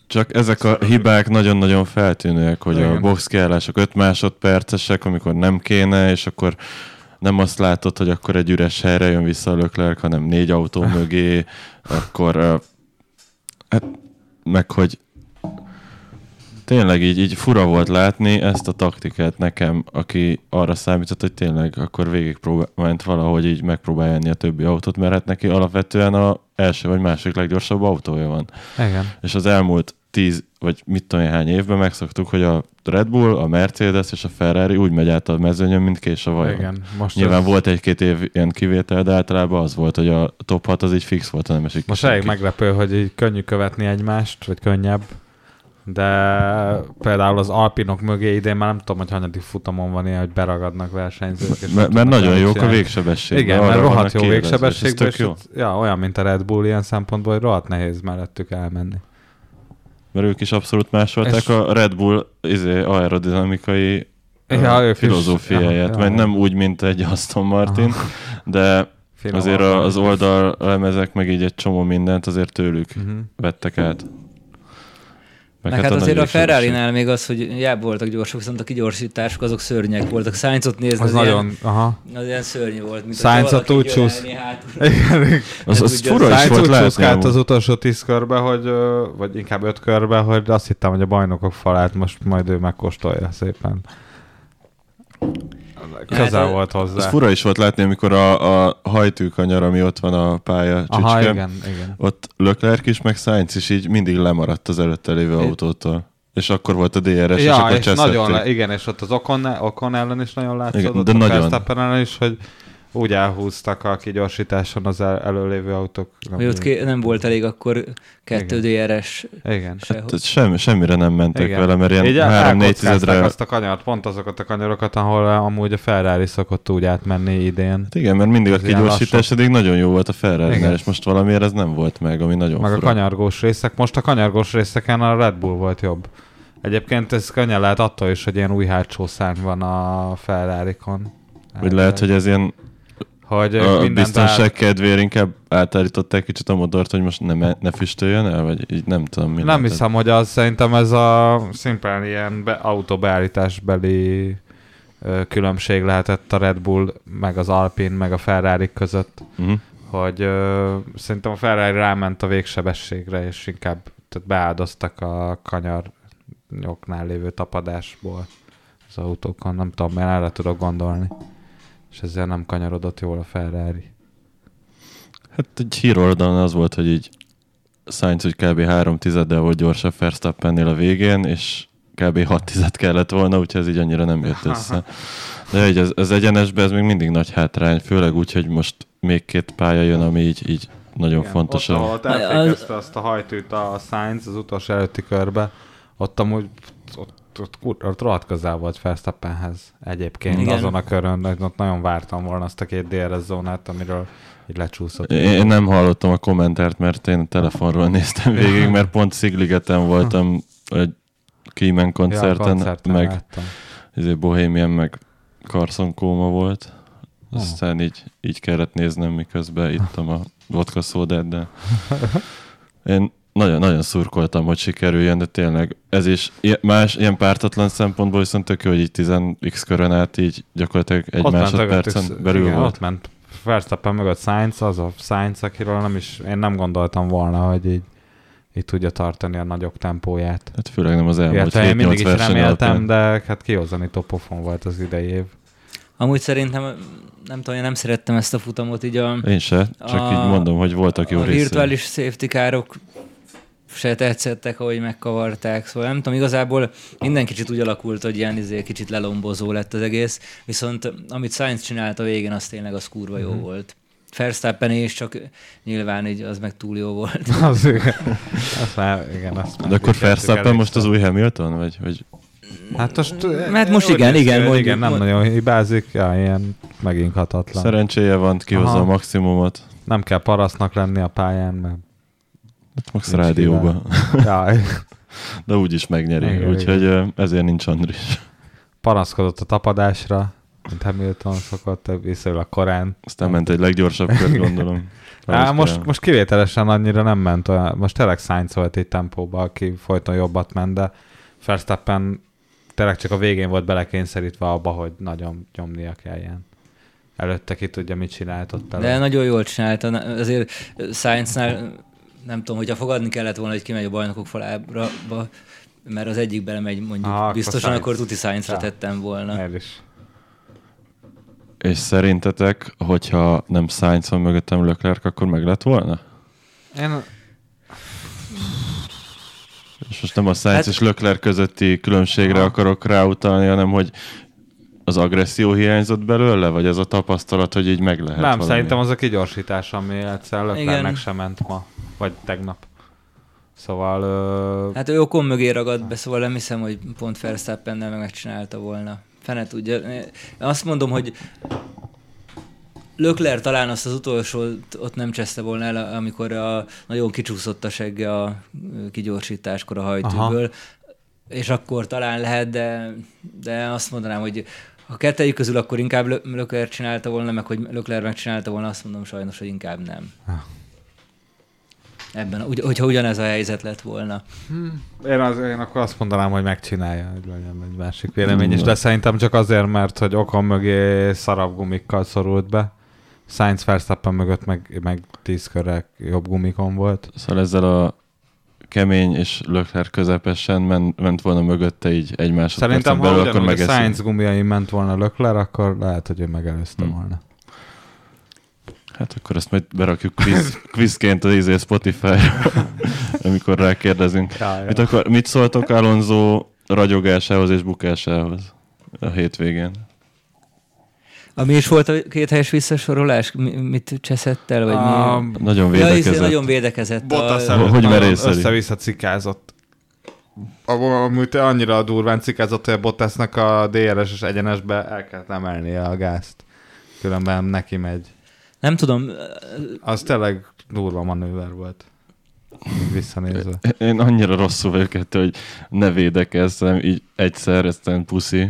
csak ezek a hibák nagyon-nagyon feltűnőek, hogy a Igen. box kiállások 5 másodpercesek, amikor nem kéne, és akkor nem azt látod, hogy akkor egy üres helyre jön vissza a Leclerc, hanem négy autó mögé, akkor hát meg hogy tényleg így, így fura volt látni ezt a taktikát nekem, aki arra számított, hogy tényleg akkor végig próbált valahogy így megpróbálni a többi autót, mert hát neki alapvetően a első vagy másik leggyorsabb autója van. Igen. És az elmúlt tíz, vagy mit tudom én hány évben megszoktuk, hogy a Red Bull, a Mercedes és a Ferrari úgy megy át a mezőnyön, mint kés a vajon. Igen. Most Nyilván ez- volt egy-két év ilyen kivétel, de általában az volt, hogy a top 6 az így fix volt, nem esik Most elég meglepő, hogy így könnyű követni egymást, vagy könnyebb. De például az Alpinok mögé idén már nem tudom, hogy hanyadik futamon van ilyen, hogy beragadnak versenyzők. és Mert, mert nagyon jók a végsebesség. Igen, mert rohadt jó végsebességben, és jó. ja, olyan, mint a Red Bull ilyen szempontból, hogy rohadt nehéz mellettük elmenni. Mert ők is abszolút másolták És- a Red Bull izé, aerodinamikai Ja, filozófiáját, Ja, mert nem úgy, mint egy Aston Martin, de Finomabb. azért az oldallemezek meg így egy csomó mindent azért tőlük Mhm. vettek át. Meg hát nagy azért a. Ferrari-nál még az, hogy hiába voltak gyorsak, viszont a kigyorsítások azok szörnyek voltak. Sainzot nézni, Az az, nagyon, ilyen, aha. az ilyen szörnyű volt. Mint Sainzot úgy csúsz. Az, az fura is volt amúgy. az utolsó tíz körbe, hogy, vagy inkább öt körbe, hogy azt hittem, hogy a bajnokok falát most majd ő megkóstolja szépen. Közel Hát, volt hozzá. Az fura is volt látni, amikor a, a hajtűkanyar, ami ott van a pálya Aha, igen, igen. ott Leclerc is, meg Sainz is így mindig lemaradt az előtte lévő É- autótól. És akkor volt a DRS, és Ja, akkor és nagyon, le, igen, és ott az Ocon, Ocon ellen is nagyon látszott, Igen, de a nagyon. Verstappen ellen is, hogy úgy elhúztak a kigyorsításon az el, előlévő autók. Hogy ott ké- nem volt elég akkor kettő DRS Igen. Hát semmi, semmire nem mentek Igen. vele, mert Így ilyen el- 3-4 elkockázták tizedre... azt a kanyart, pont azokat a kanyarokat, ahol amúgy a Ferrari szokott úgy átmenni idén. Hát igen, mert mindig a Ez ilyen kigyorsítás eddig nagyon jó volt a ferrari és most valamiért ez nem volt meg, ami nagyon Meg a fura. kanyargós részek. Most a kanyargós részeken a Red Bull volt jobb. Egyébként ez könnyen lehet attól is, hogy ilyen új hátsó szárny van a Ferrari-kon. Vagy lehet, hogy ez ilyen hogy a biztonság át- kedvéért inkább átállították kicsit a motort, hogy most ne, ne füstöljön el, vagy így nem tudom. Mi Nem lehetett. hiszem, hogy az szerintem ez a szimplán ilyen be, autóbeállításbeli ö, különbség lehetett a Red Bull, meg az Alpine, meg a Ferrari között, Uh-huh. hogy ö, szerintem a Ferrari ráment a végsebességre, és inkább tehát beáldoztak a kanyarnyoknál lévő tapadásból az autókon. Nem tudom, mert erre tudok gondolni. És ezzel nem kanyarodott jól a Ferrari. Hát egy híroldalon az volt, hogy így Sainz úgy kb. 3 tizeddel volt gyorsabb Verstappennél a végén, és kb. 6 tized kellett volna, úgyhogy ez így annyira nem jött össze. De így az, az egyenesben ez még mindig nagy hátrány, főleg úgy, hogy most még két pálya jön, ami így, így nagyon Igen, fontos. Ott, ahol elfékezte azt a hajtűt a Sainz az utolsó előtti körbe, ott amúgy ott, ott, ott, ott rohadt közel volt Verstappenhez egyébként Igen. azon a körön, de ott nagyon vártam volna azt a két DRS zónát, amiről így lecsúszott. Én nem hallottam a kommentárt, mert én a telefonról néztem végig, mert pont Szigligeten voltam egy Keyman koncerten, ja, koncerten meg láttam. izé Bohemian, meg Carson Kóma volt. Oh. Aztán így, így kellett néznem, miközben ittam a vodka szódát, de én nagyon, nagyon szurkoltam, hogy sikerüljön, de tényleg ez is más, ilyen pártatlan szempontból viszont tök jó, hogy így 10x körön át így gyakorlatilag egy Ott ment másodpercen mögöttük- belül igen, volt. Ott ment Verstappen mögött Sainz, az a Sainz, akiről nem is, én nem gondoltam volna, hogy így, így tudja tartani a nagyok tempóját. Hát főleg nem az elmúlt 7-8 mindig is reméltem, alapján. de hát kihozzanító pofon volt az idei év. Amúgy szerintem, nem tudom, én nem szerettem ezt a futamot, így a, Én se, csak A- így mondom, hogy voltak jó a részei. virtuális safety károk se tetszettek, ahogy megkavarták, szóval nem tudom, igazából minden kicsit úgy alakult, hogy ilyen izé, kicsit lelombozó lett az egész, viszont amit Sainz csinált a végén, az tényleg az kurva jó Mhm. volt. Verstappen is, csak nyilván így az meg túl jó volt. Az, igen. Azt már, igen, azt már De akkor Verstappen most az új Hamilton? Vagy, vagy Hát most... Hát most igen, igen, hogy mondjuk- igen, nem mond- nagyon hibázik, ja, ilyen megingathatlan. szerencséje van, kihozza Aha. a maximumot. Nem kell parasztnak lenni a pályán, mert... Hát Max Nincs rádióba. De úgyis megnyeri. Igen, Úgyhogy ezért nincs Andris. panaszkodott a tapadásra, mint Hamilton szokott, viszonylag korán. Aztán ment egy leggyorsabb kört, gondolom. Á, most, most kivételesen annyira nem ment olyan, most tényleg Sainz volt egy tempóba, aki folyton jobbat ment, de Verstappen tényleg csak a végén volt belekényszerítve abba, hogy nagyon nyomnia kelljen. előtte ki tudja, mit csinált ott elő. De nagyon jól csinálta. Azért Science-nál nem tudom, hogyha fogadni kellett volna, hogy kimegy a bajnokok falába, mert az egyik belemegy mondjuk ah, akkor biztosan, Sainz. akkor tuti Science-ra Ja. tettem volna. Ez is. És szerintetek, hogyha nem Sainz van mögöttem Leclerc, akkor meg lett volna? Én, És most nem a Sainz Hát- és Leclerc közötti különbségre akarok ráutalni, hanem hogy az agresszió hiányzott belőle, vagy ez a tapasztalat, hogy így meg lehet nem, valami? szerintem az a kigyorsítás, ami egyszer Leclercnek Igen. sem ment ma, vagy tegnap. Szóval... Ö... Hát ő okon mögé ragadt be, szóval nem hiszem, hogy pont Verstappennel meg megcsinálta volna. Fene tudja. Én Azt mondom, hogy Lökler talán azt az utolsó ott nem cseszte volna el, amikor a, nagyon kicsúszott a segge a kigyorsításkor a hajtűből, és akkor talán lehet, de, de azt mondanám, hogy ha kettejük közül akkor inkább Lö- Lökler csinálta volna, meg hogy Lökler megcsinálta volna, azt mondom sajnos, hogy inkább nem. Ah. Ebben, ugy, hogyha ugyanez a helyzet lett volna. Én, az, én akkor azt mondanám, hogy megcsinálja, hogy legyen egy másik vélemény is, Mm. de szerintem csak azért, mert hogy okon mögé szarabb gumikkal szorult be. Sainz Verstappen mögött meg, meg tíz körrel jobb gumikon volt. Szóval ezzel a kemény és Leclerc közepesen men, ment volna mögötte így egy másodpercen Szerintem, ha belül, akkor ugyanúgy a megeszi. Sainz gumiai ment volna Lökler, akkor lehet, hogy ő megelőzte Hmm. volna. Hát akkor ezt majd berakjuk quiz, quizként az izé Spotify-ra, amikor rákérdezünk. Ja, Mit, akar, mit szóltok Alonso ragyogásához és bukásához a hétvégén? Ami is volt a két helyes visszasorolás? Mi, mit cseszett el? Vagy A, mi? Nagyon Ja, védekezett. izé, nagyon védekezett. Bottas a, Hogy nagyon merészeli? Össze-vissza cikázott. Amúgy annyira durván cikázott, hogy a Bottasnak a DRS-es egyenesbe el kellett emelnie a gázt. Különben neki megy. nem tudom, Az tényleg durva manőver volt. Visszanézve. Én annyira rosszul vagyok ettől, hogy ne védekezzem így egyszer, aztán puszi.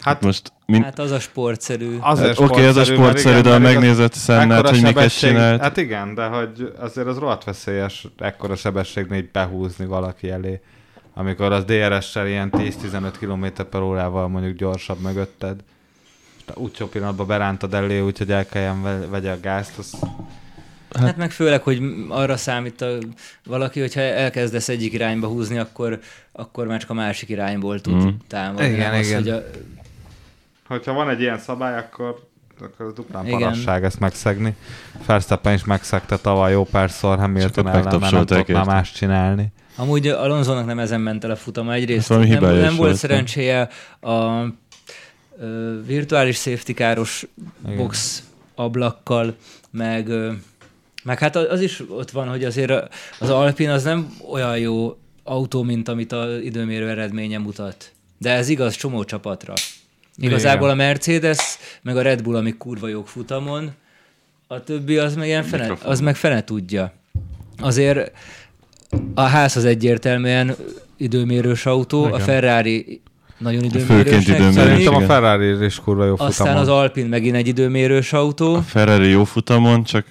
Hát Hát most mind... hát az a sportszerű. azért Hát, Oké, ez a sportszerű, sportszerű, igen, de ha megnézed Szennát, hogy miket csinált. Hát igen, de hogy azért az rohadt veszélyes ekkora sebességnél így behúzni valaki elé. Amikor az DRS-sel ilyen 10-15 km per órával mondjuk gyorsabb mögötted. És utcsó pillanatban berántad elé, úgyhogy el kelljen ve- vegye a gázt, az Hát meg főleg, hogy arra számít a, valaki, hogyha elkezdesz egyik irányba húzni, akkor, akkor már csak a másik irányból tud Mhm. támadni. Igen, nem az, igen. Hogy a, hogyha van egy ilyen szabály, akkor, akkor az duplán Igen. parasság ezt megszegni. Verstappen is megszegte tavaly jó párszor Hamilton ellen, mert nem tudott már más csinálni. amúgy Alonsonak nem ezen ment el a futama. Egyrészt valami nem, nem volt volt, szerencséje a ö, virtuális safety káros Igen. box ablakkal, meg, ö, meg hát az is ott van, hogy azért az Alpin az nem olyan jó autó, mint amit az időmérő eredménye mutat. De ez igaz csomó csapatra. Igazából a Mercedes, meg a Red Bull, amik kurva jók futamon, a többi az meg, ilyen fene, Mikrofon. az meg fene tudja. Azért a ház az egyértelműen időmérős autó, Igen. a Ferrari nagyon időmérősnek időmérős, Szerintem a igen. Ferrari is kurva jó aztán futamon. az Alpin megint egy időmérős autó. A Ferrari jó futamon, csak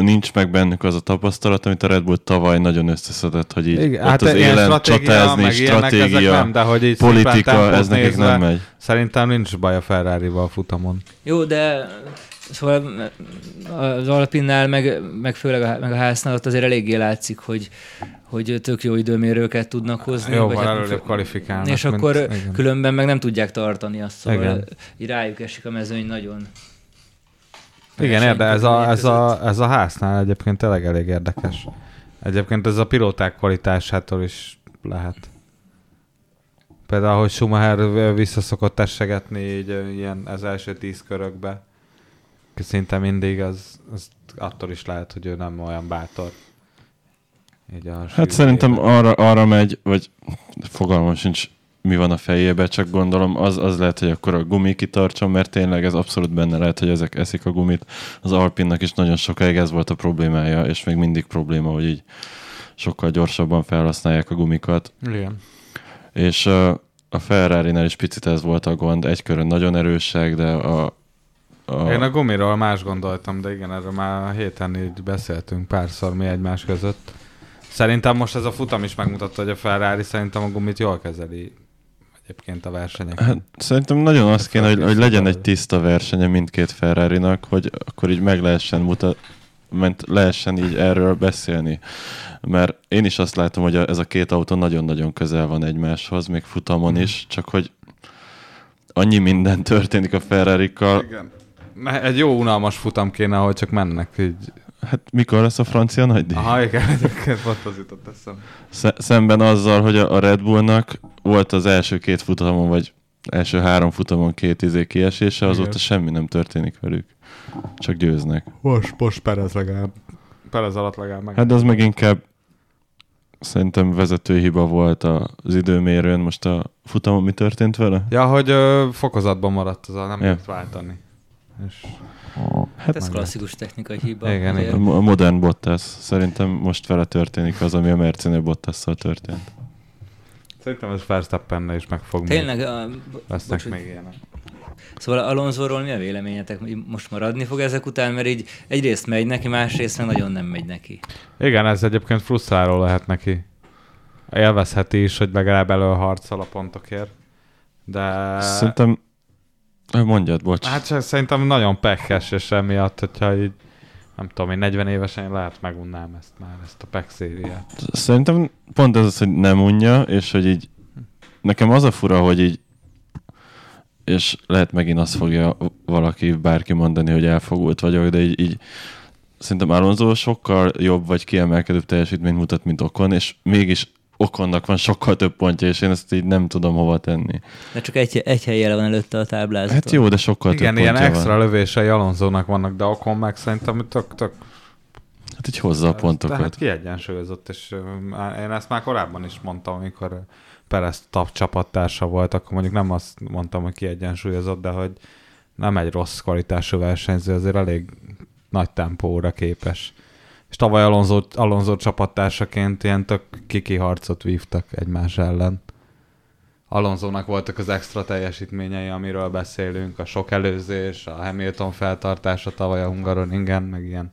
nincs meg bennük az a tapasztalat, amit a Red Bull tavaly nagyon összeszedett, hogy így Igen, ott hát az ilyen élen stratégia, csatázni, meg ilyenek, ezek stratégia, nem, de hogy így politika, ez nekik nézve, nem megy. Szerintem nincs baj a Ferrari-val a futamon. Jó, de szóval az Alpinnál, meg, meg főleg a, meg a háznál ott azért eléggé látszik, hogy, hogy tök jó időmérőket tudnak hozni. Jóval vagy hát- kvalifikálnak. És mint- akkor igen. különben meg nem tudják tartani azt, szóval Igen. rájuk esik a mezőny nagyon. Igen, érde, ez a, ez, a, ez a háznál egyébként tényleg elég érdekes. Egyébként ez a pilóták kvalitásától is lehet. Például, hogy Schumacher visszaszokott tessegetni így ilyen az első tíz körökbe. Szinte mindig, az, az attól is lehet, hogy ő nem olyan bátor. Így a Hát szerintem arra, arra megy, vagy fogalmam sincs, mi van a fejébe, csak gondolom az, az lehet, hogy akkor a gumi kitartson, mert tényleg ez abszolút benne lehet, hogy ezek eszik a gumit. Az Alpinnak is nagyon sokáig ez volt a problémája, és még mindig probléma, hogy így sokkal gyorsabban felhasználják a gumikat. Igen. És a Ferrari-nál is picit ez volt a gond, egy körön nagyon erősek, de a, a, Én a gumiról más gondoltam, de igen, erről már a héten így beszéltünk párszor mi egymás között. Szerintem most ez a futam is megmutatta, hogy a Ferrari szerintem a gumit jól kezeli egyébként a versenyek. Hát, szerintem nagyon az kéne, hogy, hogy legyen egy tiszta versenye mindkét ferrari hogy akkor így meg lehessen mutat, ment lehessen így erről beszélni. Mert én is azt látom, hogy ez a két autó nagyon-nagyon közel van egymáshoz, még futamon Mhm. is, csak hogy annyi minden történik a ferrari Igen. Ne, Egy jó unalmas futam kéne, ahol csak mennek. Így. Hát mikor lesz a francia nagydíj? Aha, igen, egyébként pont az jutott eszem. Sze- szemben azzal, hogy a Red Bullnak volt az első két futamon, vagy első három futamon két izé kiesése, azóta Igen. semmi nem történik velük. Csak győznek. Most, most Perez legalább. Perez alatt legalább meg. Hát az meg inkább szerintem vezetői hiba volt az időmérőn. Most a futamon mi történt vele? Ja, hogy ö, fokozatban maradt az a nem Ja. tudott váltani. És Hát ez klasszikus technikai hiba. Igen, A mo- a modern Bottas. Szerintem most vele történik az, ami a Mercedes Bottasszal történt. szerintem ez Verstappennel is meg fog Tényleg, a, Lesznek bocs, még ilyenek. Szóval Alonsoról mi a véleményetek? Most maradni fog ezek után, mert így egyrészt megy neki, másrészt meg nagyon nem megy neki. Igen, ez egyébként frusztráló lehet neki. Élvezheti is, hogy legalább előharcol a pontokért. De... Szerintem... Mondjad, bocs. Hát szerintem nagyon pekes, és emiatt, hogyha így nem tudom, én 40 évesen lehet megunnám ezt már, ezt a pek szériát. Szerintem pont ez az, hogy nem unja, és hogy így nekem az a fura, hogy így és lehet megint azt fogja valaki, bárki mondani, hogy elfogult vagyok, de így, így szerintem Alonso sokkal jobb vagy kiemelkedőbb teljesítményt mutat, mint Okon, és mégis Okonnak van sokkal több pontja, és én ezt így nem tudom hova tenni. De csak egy, egy helyen van előtte a táblázaton. Hát jó, de sokkal Igen, több ilyen pontja extra van. lövései Alonzónak vannak, de Okon meg szerintem tök, tök Hát így hozza a pontokat. Tehát kiegyensúlyozott, és én ezt már korábban is mondtam, amikor Perez tap csapattársa volt, akkor mondjuk nem azt mondtam, hogy kiegyensúlyozott, de hogy nem egy rossz kvalitású versenyző, azért elég nagy tempóra képes. És tavaly Alonso, Alonso csapattársaként ilyen tök kiki harcot vívtak egymás ellen. Alonzónak voltak az extra teljesítményei, amiről beszélünk, a sok előzés, a Hamilton feltartása tavaly a Hungaroringen, meg ilyen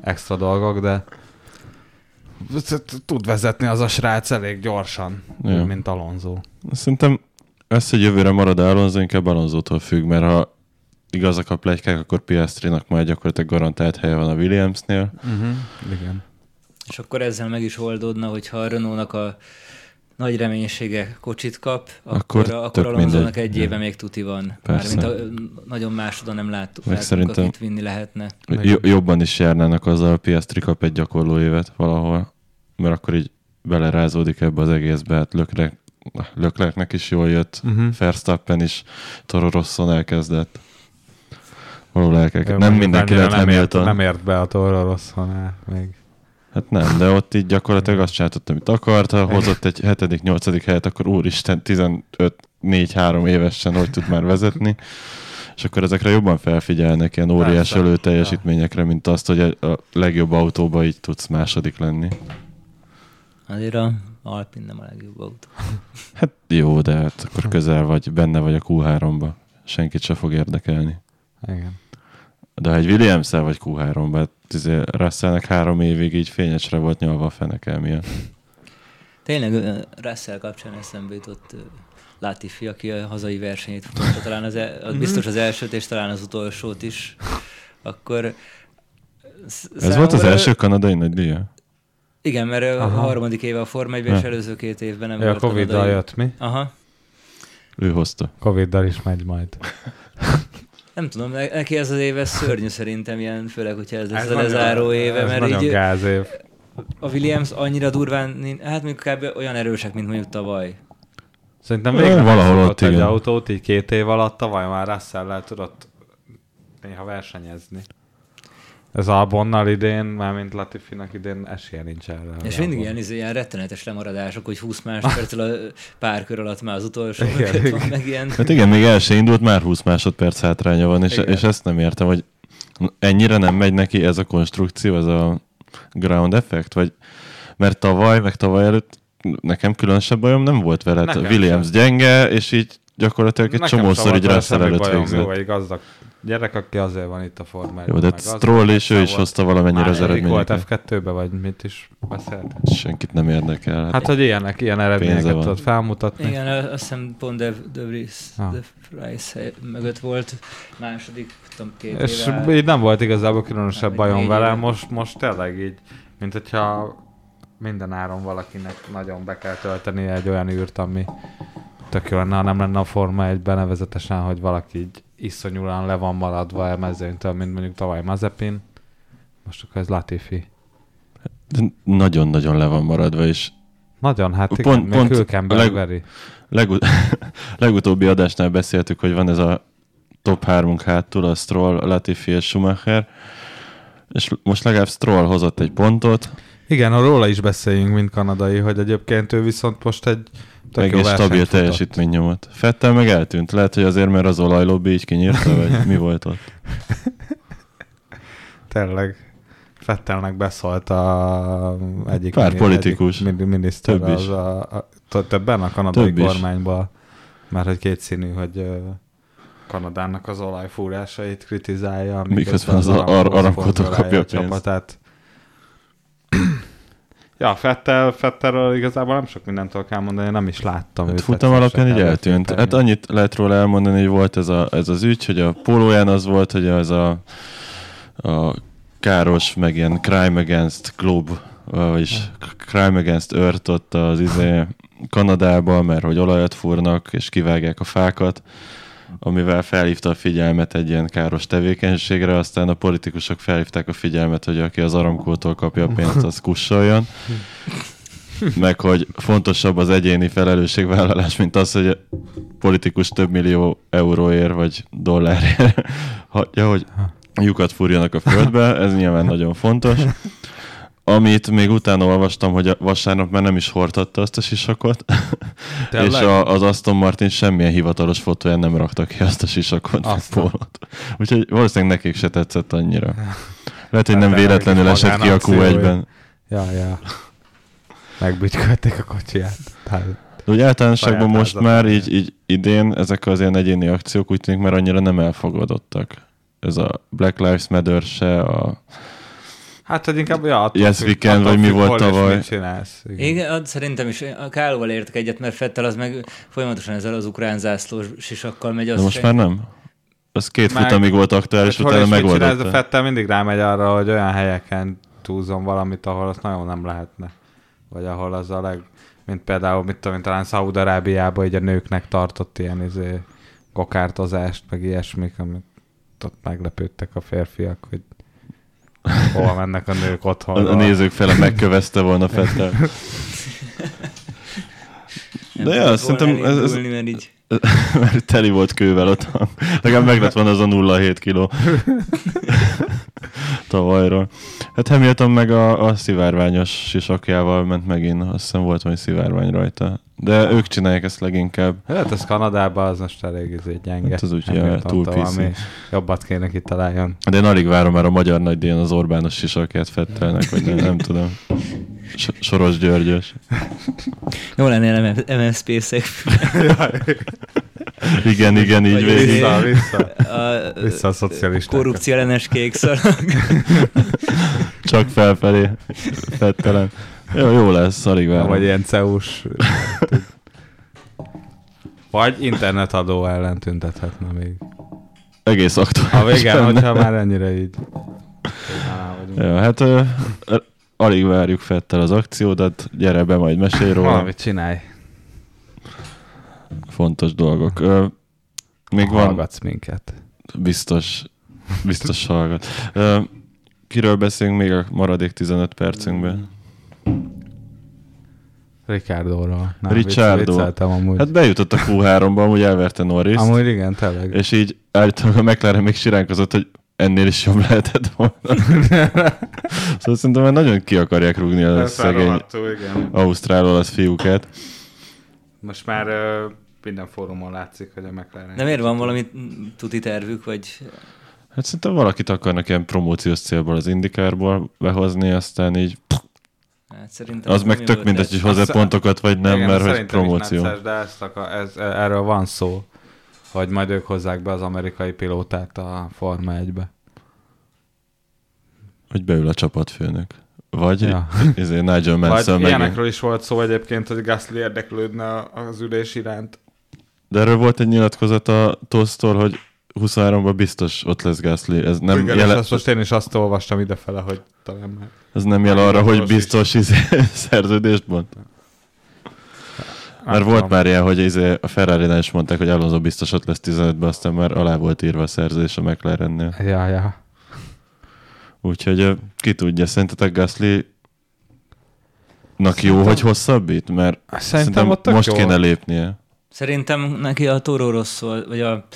extra dolgok, de tud vezetni az a srác elég gyorsan, Ja. mint Alonso. Szerintem ez, hogy jövőre marad Alonso, inkább Alonso-tól függ, mert ha igazak a plegykák, akkor Piastrinak majd gyakorlatilag garantált helye van a Williamsnél. Uh-huh. Igen. És akkor ezzel meg is oldódna, hogyha a Renault-nak a nagy reménysége kocsit kap, Akkor akkor, akkor Alonsonak egy éve még tuti van. Persze. Mármint a, nagyon másodan nem láttuk, Meg szerintem- akit vinni lehetne. Jo- jobban is járnának azzal, hogy Piastri kap egy gyakorló évet valahol, mert akkor így belerázódik ebbe az egészbe. Hát Leclercnek is jól jött, Uh-huh. Verstappen is Toro Rosson elkezdett. Kell, Jó, nem mindenki lehet nem ért, nem ért be a Toro Rosszonál még. Hát nem, de ott így gyakorlatilag azt csináltott, amit akart, ha hozott egy 7 nyolcadik helyet, akkor úristen 15-4-3 évesen hogy tud már vezetni. És akkor ezekre jobban felfigyelnek ilyen óriás Persze. elő teljesítményekre, mint azt, hogy a a legjobb autóba így tudsz második lenni. Azért a Alpin nem a legjobb autó. Hát jó, de hát akkor közel vagy, benne vagy a Q3-ba. Senkit se fog érdekelni. Igen. De ha egy williams vagy Q3-ba, hát izé Russellnek három évig így fényesre volt nyalva a fenekel miatt. Tényleg Russell kapcsán eszembe jutott Latifi, aki a hazai versenyét futotta, talán az, el, az biztos az elsőt, és talán az utolsót is. Akkor Ez volt az első kanadai nagy díja? Igen, mert Aha. a harmadik éve a Forma 1 és előző két évben nem Ja, a volt Covid-dal kanadai. jött mi? Aha. Ő hozta. Covid-dal is megy majd. Nem tudom, ne- neki ez az éve szörnyű szerintem ilyen, főleg, hogyha ez, ez a nagyon- lezáró éve, ez mert nagyon így gáz év. a Williams annyira durván, hát mondjuk kb. olyan erősek, mint mondjuk tavaly. Szerintem Ö, végre valahol ott, egy autót, így két év alatt, tavaly már Russell-lel tudott néha versenyezni. Ez Albonnal idén, mármint Latifinak idén esélye nincs erre. És mindig ilyen, izé, ilyen rettenetes lemaradások, hogy 20 másodperccel a pár kör alatt már az utolsó Igen, van, meg ilyen. Hát igen, még el se indult, már 20 másodperc hátránya van, és, Igen. és ezt nem értem, hogy ennyire nem megy neki ez a konstrukció, ez a ground effect, vagy mert tavaly, meg tavaly előtt nekem különösebb bajom nem volt vele. Williams sem. gyenge, és így gyakorlatilag egy Nekem csomószor így semmi előtt végzett. Jó, egy gazdag gyerek, aki azért van itt a Forma Jó, de Stroll és ő is hozta valamennyire az eredményeket. volt F2-be, vagy mit is beszélt? Senkit nem érdekel. Hát, hát hogy ilyenek, ilyen eredményeket tudod felmutatni. Igen, azt hiszem pont De, De Vries, ah. De Vries mögött volt második, tudom, két És éve. így nem volt igazából különösebb bajom vele, most, most tényleg így, mint hogyha minden áron valakinek nagyon be kell tölteni egy olyan űrt, ami tök jó lenne, ha nem lenne a Forma egy benevezetesen, hogy valaki így iszonyúan le van maradva a mezőnytől, mint mondjuk tavaly Mazepin. Most akkor ez Latifi. Nagyon-nagyon le van maradva, és nagyon, hát igen, pont, pont Hülkenberg leg, legut- legutóbbi adásnál beszéltük, hogy van ez a top 3 hátul, a Stroll, Latifi és Schumacher, és most legalább Stroll hozott egy pontot. Igen, róla is beszéljünk, mint kanadai, hogy egyébként ő viszont most egy Tök Egész stabil teljesítmény nyomott. Fettel meg eltűnt. Lehet, hogy azért, mert az olajlobbi így kinyírta, vagy mi volt ott? Tényleg. Fettelnek beszólt a egyik, Pár politikus. Egyik miniszter Több is. A, a, többen a kanadai Több kormányban. Mert hogy kétszínű, hogy Kanadának az olajfúrásait kritizálja. Miközben az, az Aramkótól kapja a csapatát. Ja, Fettel, Fettelről igazából nem sok mindent tudok elmondani, nem is láttam hát Futam alapján így eltűnt. Hát annyit lehet róla elmondani, hogy volt ez, a, ez az ügy, hogy a pólóján az volt, hogy ez a, a káros, meg ilyen crime against globe, vagyis crime against earth ott az izé Kanadában, mert hogy olajat fúrnak, és kivágják a fákat amivel felhívta a figyelmet egy ilyen káros tevékenységre, aztán a politikusok felhívták a figyelmet, hogy aki az aramkótól kapja a pénzt, az kussoljon. Meg hogy fontosabb az egyéni felelősségvállalás, mint az, hogy a politikus több millió euróért vagy dollárért hagyja, hogy lyukat fúrjanak a földbe, ez nyilván nagyon fontos. Amit még utána olvastam, hogy a vasárnap már nem is hordhatta azt a sisakot, és a, az Aston Martin semmilyen hivatalos fotóján nem raktak ki azt a sisakot, azt pólót. Úgyhogy valószínűleg nekik se tetszett annyira. Lehet, hogy nem véletlenül esett ki a Q1-ben. Ja, ja. Megbütykölték a kocsiját. De úgy általánosságban most már így, így idén ezek az ilyen egyéni akciók úgy tűnik, mert annyira nem elfogadottak. Ez a Black Lives Matter se, a Hát, hogy inkább, ja, attól yes, weekend, vagy mi volt tavaly. Csinálsz, igen. igen, szerintem is a Kálóval értek egyet, mert Fettel az meg folyamatosan ezzel az ukrán zászlós sisakkal megy. Az De most se... már nem? Az két meg, futamig volt aktuális, hát, utána megoldotta. Ez a Fettel mindig rámegy arra, hogy olyan helyeken túlzom valamit, ahol azt nagyon nem lehetne. Vagy ahol az a leg... Mint például, mit tudom, talán Szaúd-Arábiában így a nőknek tartott ilyen izé, gokártozást, meg ilyesmik, amit ott meglepődtek a férfiak, hogy hol mennek a nők otthon. A, a nézők fele megkövezte volna Fettel. De ja, szerintem ez, ez, mert, így... mert teli volt kővel ott. Legalább meg lett volna az a 0,7 kiló tavalyról. Hát Hamilton meg a, a szivárványos sisakjával ment megint, azt hiszem volt valami szivárvány rajta. De ők csinálják ezt leginkább. Hát ez Kanadában az most elég izé gyenge. Hát az úgy, ja, túl piszi. Jobbat kéne kitaláljon. De én alig várom már a magyar nagydíjon az Orbános sisakját Fettelnek, vagy nem, nem tudom. Soros Györgyös. Jó lenne MSZP-szek. igen, igen, így végig. Vissza, vissza. A, vissza a szocialisták. Korrupció ellenes kék Csak felfelé. Fettelen. Jó, jó lesz, alig várom. Vagy ilyen CEUS. Vagy internetadó ellen tüntethetne még. Egész aktuális. A végén, hogyha már ennyire így. Ja, hát alig várjuk Fettel az akciódat, gyere be, majd mesélj róla. Valamit csinálj. Fontos dolgok. Ö, még van... Hallgatsz minket. Biztos, biztos hallgat. Ö, kiről beszélünk még a maradék 15 percünkben? Ricardo-ról. Ricardo. amúgy. Hát bejutott a Q3-ba, amúgy elverte Norris. Amúgy igen, tényleg. És így állítólag a McLaren még siránkozott, hogy ennél is jobb lehetett volna. szóval szerintem már nagyon ki akarják rúgni a szegény ausztrál olasz fiúket. Most már uh, minden fórumon látszik, hogy a McLaren... De miért van valami tuti tervük, vagy... Hát szerintem valakit akarnak ilyen promóciós célból az indikárból behozni, aztán így Hát szerintem az meg tök mindegy, hogy hozzá pontokat vagy nem, igen, mert hogy promóció. Necces, de ezt akar, ez, erről van szó, hogy majd ők hozzák be az amerikai pilótát a Forma 1-be. Hogy beül a csapatfőnök. Vagy Ja. ezért Nigel Vagy Mansell meg... ilyenekről is volt szó egyébként, hogy Gasly érdeklődne az ülés iránt. De erről volt egy nyilatkozat a Tosztól, hogy 23-ban biztos ott lesz Gasly. Ez nem, Igen, és jele, azt most én is azt olvastam idefele, hogy talán már. ez nem jel arra, hogy hivatalos is. biztos izé, szerződést bont. Mert volt már ilyen, hogy izé a ferrari is mondták, hogy Alonso biztos ott lesz 15-ben, aztán már alá volt írva a szerződés a McLarennél. Ja, ja. Úgyhogy ki tudja, szerintetek Gasly Nak jó, hogy hosszabbít? Mert Szerintem, szerintem ott most jó. kéne lépnie. Szerintem neki a Toro Rosso, vagy a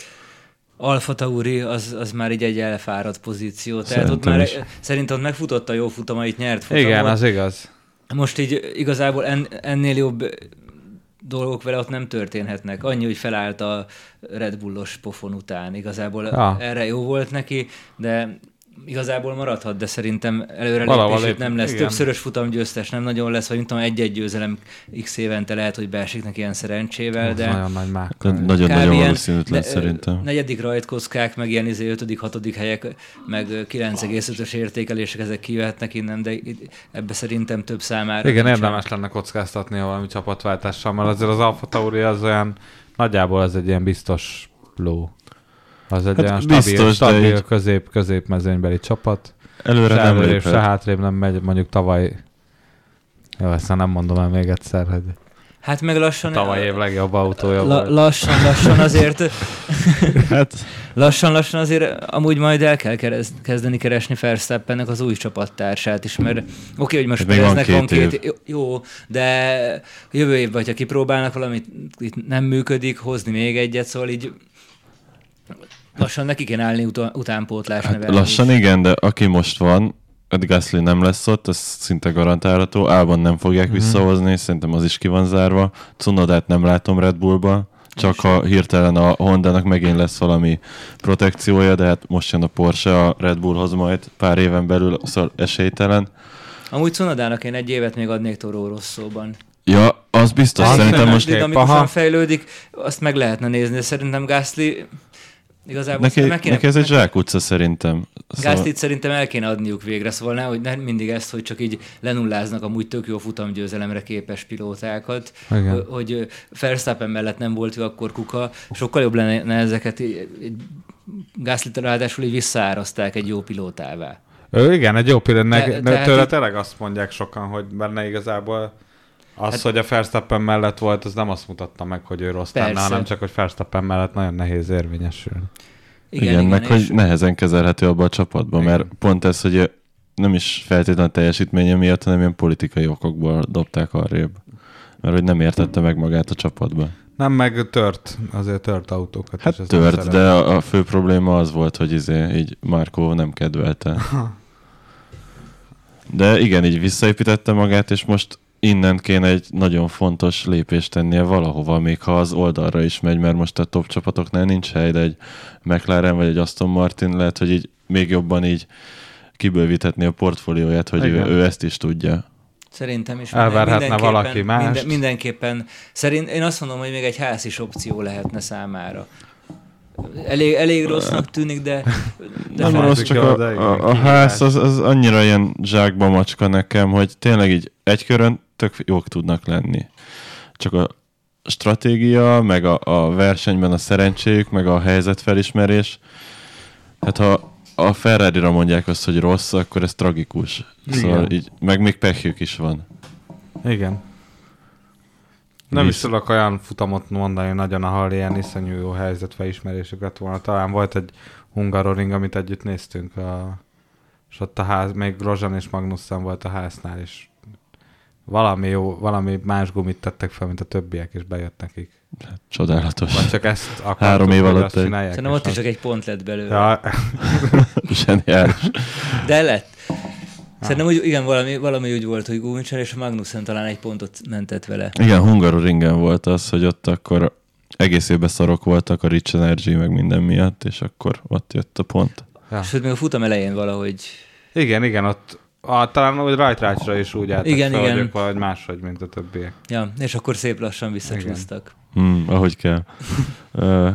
Alfa Tauri az, az már így egy elfáradt pozíció. Tehát ott Szerintem már is. szerintem ott megfutotta jó futamait, nyert futamot. Igen, az igaz. Most így igazából en, ennél jobb dolgok vele ott nem történhetnek. Annyi, hogy felállt a Red Bullos pofon után. Igazából Ja. erre jó volt neki, de igazából maradhat, de szerintem előre Valahol lépés itt lép- nem lesz. igen. Többszörös futamgyőztes nem nagyon lesz, vagy mint tudom, egy-egy győzelem x évente lehet, hogy beesik neki ilyen szerencsével, de Nagyon nagy mákkal. Nagyon-nagyon valószínűtlen ne- szerintem. negyedik rajtkockák, meg ilyen izé, ötödik, hatodik helyek, meg 9,5-ös értékelések, ezek kivehetnek innen, de ebbe szerintem több számára. Igen, érdemes lenne kockáztatni a valami csapatváltással, mert azért az Alfa Tauri az olyan, nagyjából az egy ilyen biztos ló. Az egy Hát olyan stabil, biztos, de stabil így- közép, középmezőnybeli csapat. Előre se nem előrébb, se hátrébb nem megy, mondjuk tavaly jó, ezt nem mondom el még egyszer, hogy Hát meg lassan... tavaly év legjobb autója La, volt. lassan, lassan azért, Hát lassan, lassan azért amúgy majd el kell kerez, kezdeni keresni Verstappennek az új csapattársát is, mert oké, hogy most Hát van Pereznek van két jó, jó, de jövő évben, hogyha kipróbálnak valamit, itt nem működik, hozni még egyet, szóval így lassan neki kéne állni ut- utánpótlás Hát nevelni lassan is. igen, de aki most van, Ed Gasly nem lesz ott, ez szinte garantálható. Álban nem fogják Mhm. visszahozni, szerintem az is ki van zárva. Cunodát nem látom Red Bullba, csak ha hirtelen a Honda-nak megint lesz valami protekciója, de hát most jön a Porsche a Red Bullhoz majd pár éven belül, szóval esélytelen. Amúgy Cunodának én egy évet még adnék Toro Rosszóban. Ja, az biztos, Az szerintem most dinamikusan aha. fejlődik, azt meg lehetne nézni, de szerintem Gasly igazából neki, meg kéne, neki ez egy zsákutca szerintem. Szóval, Gaslyt szerintem el kéne adniuk végre, szóval ne mindig ezt, hogy csak így lenulláznak amúgy tök jó futamgyőzelemre képes pilótákat, Igen. hogy- hogy Verstappen mellett nem volt ő akkor kuka, sokkal jobb lenne ezeket így, így Gaslyt ráadásul így visszaáraszták egy jó pilótává. Ő igen, egy jó pillanat. Te- tőle itt- tényleg azt mondják sokan, hogy benne igazából az, Hát- hogy a Verstappen mellett volt, az nem azt mutatta meg, hogy ő rossz lenne, hanem csak, hogy Verstappen mellett nagyon nehéz érvényesülni. Igen, igen, meg és- hogy nehezen kezelhető abba a csapatban, Igen. mert pont ez, hogy nem is feltétlenül teljesítménye miatt, hanem ilyen politikai okokból dobták arrébb. Mert hogy nem értette meg magát a csapatba. Nem, meg tört, azért tört autókat. Hát nem tört, de a, a fő probléma az volt, hogy izé, így Markó nem kedvelte. De igen, így visszaépítette magát, és most innen kéne egy nagyon fontos lépést tennie valahova, még ha az oldalra is megy, mert most a top csapatoknál nincs hely, de egy McLaren vagy egy Aston Martin lehet, hogy így még jobban így kibővíthetni a portfólióját, hogy ő, Igen. ő ezt is tudja. Szerintem is. Elvárhatna valaki mást. Minden, mindenképpen. Szerint én azt mondom, hogy még egy ház is opció lehetne számára. Elég, elég rossznak tűnik, de... de Nem rossz, csak a, a, a ház az, az annyira ilyen zsákba macska nekem, hogy tényleg így egy körön tök jók tudnak lenni. Csak a stratégia, meg a, a versenyben a szerencséjük, meg a helyzetfelismerés. Hát ha a Ferrari-ra mondják azt, hogy rossz, akkor ez tragikus. Igen. Szóval így, meg még pehjük is van. Igen. Nem is Visz- tudok olyan futamot mondani nagyon, ahol ilyen iszonyú jó helyzetfelismerésüket volna. Talán volt egy Hungaroring, amit együtt néztünk, a, és ott a ház, még Grozan és Magnussen volt a háznál, és valami jó, valami más gumit tettek fel, mint a többiek, és bejött nekik. Csodálatos. Vagy csak ezt akartuk, Három év alatt azt egy- csinálják. Szerintem ott is csak egy pont lett belőle. Ja, Zseniális. De lett. Szerintem úgy, igen, valami, valami úgy volt, hogy Gumicsel és a Magnussen talán egy pontot mentett vele. Igen, Hungaroringen volt az, hogy ott akkor egész évben szarok voltak a Rich Energy, meg minden miatt, és akkor ott jött a pont. ja. Sőt, még a futam elején valahogy Igen, igen, ott a, talán úgy rajtrácsra is úgy álltak Igen, fel, igen. hogy valahogy máshogy, mint a többiek. Ja, és akkor szép lassan visszacsúsztak. Hmm, ahogy kell. Ö,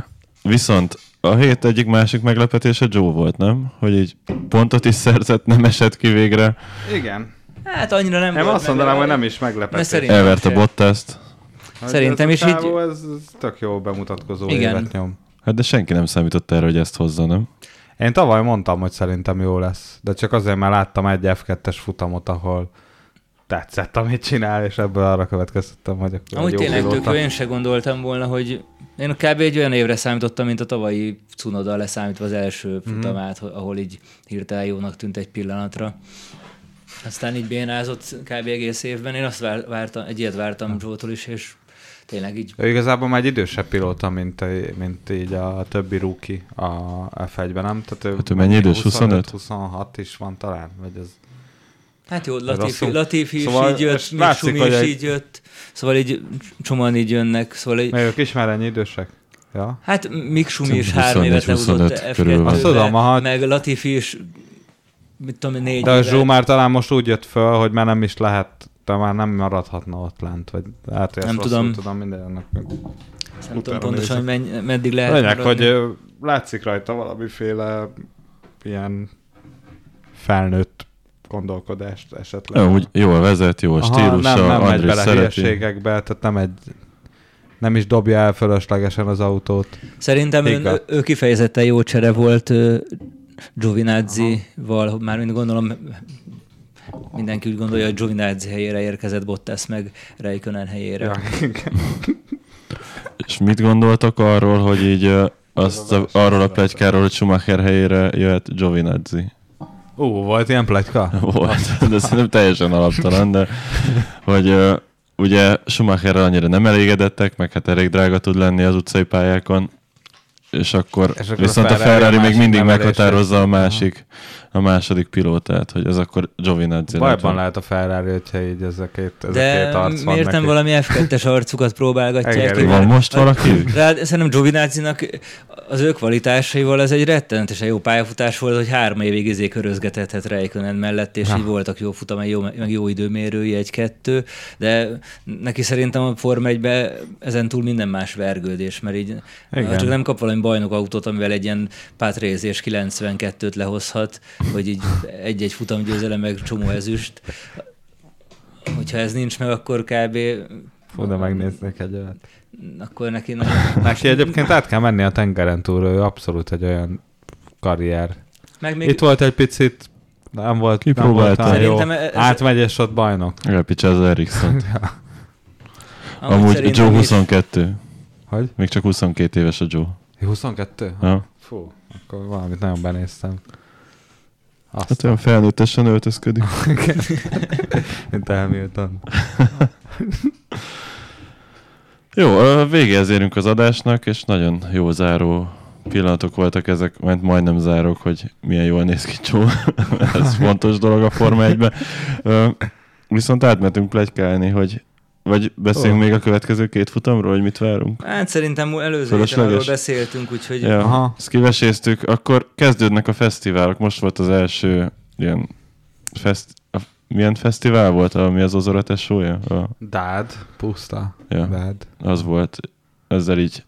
viszont a hét egyik másik meglepetése Joe volt, nem? Hogy így pontot is szerzett, nem esett ki végre. Igen. Hát annyira nem Nem volt azt mondanám, hogy nem is meglepetés. Szerintem Elverte se. Bottaszt. Hogy Szerintem is a így- Ez, ez tök jó bemutatkozó Igen. évet nyom. Hát de senki nem számított erre, hogy ezt hozza, nem? Én tavaly mondtam, hogy szerintem jó lesz, de csak azért, mert láttam egy F2-es futamot, ahol tetszett, amit csinál, és ebből arra következtettem, hogy akkor Amúgy jó tényleg tök jó, én se gondoltam volna, hogy én kb. egy olyan évre számítottam, mint a tavalyi Cunoda leszámítva az első Mhm. futamát, mm. ahol így hirtelen jónak tűnt egy pillanatra. Aztán így bénázott kb. egész évben. Én azt vár, vártam, egy ilyet vártam Joe-tól is, és tényleg így Ő igazából már egy idősebb pilóta, mint, mint így a többi rookie a F1-ben, nem? Tehát ő, Hát ő mennyi idős? 25? 26 is van talán, vagy ez... Hát jó. Latifi, Latifi is Szóval így jött, hogy is egy- így jött, szóval így csomóan így jönnek, szóval így, Mert ők is már ennyi idősek? Ja. hát Miksumi is három évet 24-25 lehozott körül van. Azt tudom, F2-be, aha. meg Latifi is mit tudom, négy De a. Zsó már talán most úgy jött föl, hogy már nem is lehet, de már nem maradhatna ott lent, vagy hát, Nem tudom. tudom mindennek. Nem tudom pontosan, hogy menny, meddig lehet Lényeg, maradni. hogy látszik rajta valamiféle ilyen felnőtt gondolkodást esetleg. Ja, úgy jól vezet, jó a Aha, stílusa, nem, nem megy Andris bele hülyeségekbe, tehát nem egy nem is dobja el fölöslegesen az autót. Szerintem ő, Igaz. ő kifejezetten jó csere volt Giovinazzi-val, már mind gondolom mindenki úgy gondolja, hogy Giovinazzi helyére érkezett Bottas meg Räikkönen helyére. Ja. És mit gondoltak arról, hogy így azt a, arról a plegykáról, hogy Schumacher helyére jöhet Giovinazzi? Ú, volt ilyen pletyka? Volt, de szerintem teljesen alaptalan, de hogy ugye Schumacherrel annyira nem elégedettek, meg hát elég drága tud lenni az utcai pályákon, és akkor, És akkor viszont a a Ferrari Ferrari a még másik mindig meghatározza a másik, a második pilótát, hogy ez akkor Giovinazzi Bajban lehet a Ferrari, hogyha így ez a két, ez a De két arc van miért nem neki. valami F2-es arcukat próbálgatják? Igen. Van most valaki? Rád, szerintem Giovinazzi-nak az ő kvalitásaival ez egy rettenetesen jó pályafutás volt, hogy három évig izé körözgetethet Räikkönen mellett, és Ha. így voltak jó futamai, jó, meg jó időmérői, egy-kettő, de neki szerintem a Form 1 ezen túl minden más vergődés, mert így Igen. ha csak nem kap valami bajnok autót, amivel egy ilyen pátrézés 92-t lehozhat, hogy így egy-egy futamgyőzelem meg csomó ezüst. Hogyha ez nincs meg, akkor kb. De megnéznék egy olyat. akkor neki nagyon más. Neki egyébként át kell menni a tengeren túl, ő abszolút egy olyan karrier. meg Még... Itt volt egy picit, nem volt, nem volt olyan jó. Ez- Átmegy és ott bajnok. Elpicse az Ericsson. Amúgy Amúgy Joe is- 22. Hogy? Még csak 22 éves a Joe. 22? Ja. Fú, akkor valamit nagyon benéztem. Azt, Hát olyan felnőttesen öltözködik. mint Hamilton. Jó, végéhez érünk az adásnak, és nagyon jó záró pillanatok voltak ezek, mert majdnem zárok, hogy milyen jól néz ki Csó. Ez fontos dolog a Forma 1 Viszont átmentünk plegykálni, hogy vagy beszéljünk Ó. még a következő két futamról, hogy mit várunk? Hát szerintem előző héten arról beszéltünk, úgyhogy Ja, Aha. ezt kiveséztük. Akkor kezdődnek a fesztiválok. Most volt az első ilyen fest... a, milyen fesztivál volt, ami az Ozora tesója? A, Dád, puszta. ja. Dád. az volt, ezzel így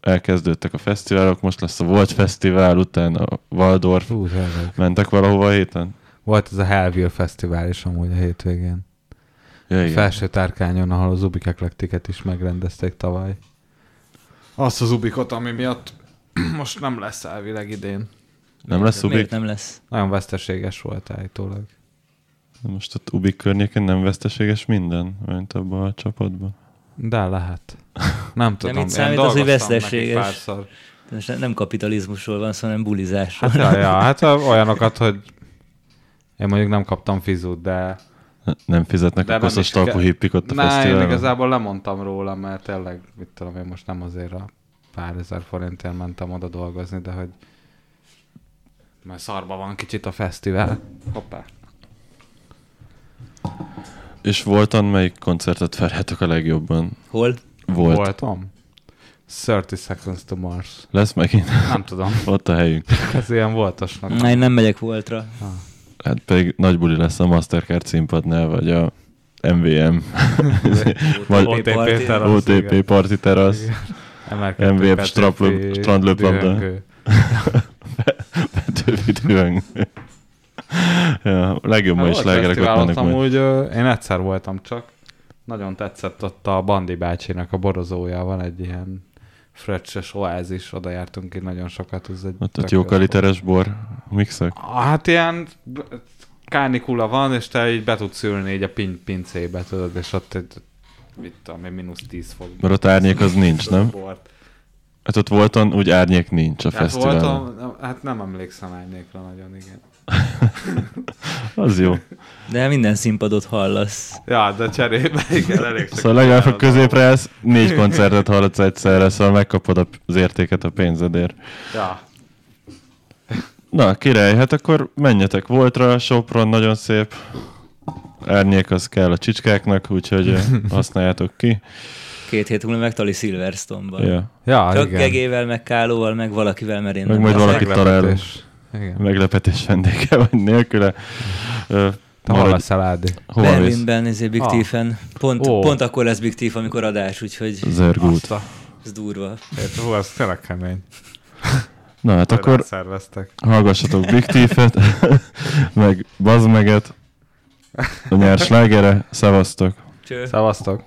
elkezdődtek a fesztiválok, most lesz a Volt Fesztivál, utána a Waldorf. Tényleg. Mentek valahova a héten? Volt ez a Hellville Fesztivál is amúgy a hétvégén. Ja, igen. Felső tárkányon, ahol az Ubik Eklektiket is megrendezték tavaly. Azt az Ubikot, ami miatt most nem lesz elvileg idén. Nem lesz miért Ubik? nem lesz? Nagyon veszteséges volt állítólag. Most ott Ubik környéken nem veszteséges minden, mint abban a csapatban. De lehet. Nem tudom. itt én számít az, hogy veszteséges. Most nem kapitalizmusról van szó, hanem bulizásról. Hát, ja, ja, hát olyanokat, hogy én mondjuk nem kaptam fizut, de Nem fizetnek De a koszos talpú hippik ott a Na, én igazából lemondtam róla, mert tényleg, mit tudom én, most nem azért a pár ezer forintért mentem oda dolgozni, de hogy mert szarba van kicsit a fesztivál. Hoppá. És Volton melyik koncertet várjátok a legjobban? Hol? Volt. Voltam. 30 Seconds to Mars. Lesz megint Nem tudom, ott a helyünk. ez ilyen voltosnak. Na, én nem megyek voltra. Hát pedig nagy buli lesz a Mastercard színpadnál, vagy a MVM, vagy OTP terasz, OTP MVF Petőfi straplő- strandlöplabda. dühöng. ja, legjobb ma Hát is volt legerek ott fesztivál, mennek ott majd. amúgy, én egyszer voltam csak. Nagyon tetszett ott a Bandi bácsinak a borozója, van egy ilyen fröccses oázis, oda jártunk így nagyon sokat. Ez egy Ott, tök ott jó kaliteres bor mixek. Hát ilyen kánikula van, és te így be tudsz ülni így a pin- pincébe, tudod, és ott egy, mit tudom mínusz 10 fok. Mert ott árnyék az nincs, nem? Bort. Hát ott voltan úgy árnyék nincs a Hát fesztiválon. voltam, hát nem emlékszem árnyékra nagyon, igen. Az jó. De minden színpadot hallasz. Ja, de cserébe, igen, elég Szóval legalább, az középre állsz, négy koncertet hallatsz egyszerre, szóval megkapod az értéket a pénzedért. Ja, Na, király, hát akkor menjetek Voltra, Sopron nagyon szép. Árnyék az kell a csicskáknak, úgyhogy használjátok ki. Két hét múlva meg Tali Silverstone-ban. Ja. ja Csak igen. gegével, meg Kálóval, meg valakivel, mert én Meg nem majd valaki talál. Igen. meglepetés vendége vagy nélküle. Hol a szalád? Hova Berlinben, ezért Big ah. Pont, oh. pont akkor lesz Big Tief, amikor adás, úgyhogy... Zörgút. Ez durva. Érte, hú, ez tényleg kemény. Na hát akkor szerveztek. hallgassatok Big Tiefet, meg Bazmeget, a nyers slágere, szevasztok. Cső. Szevasztok.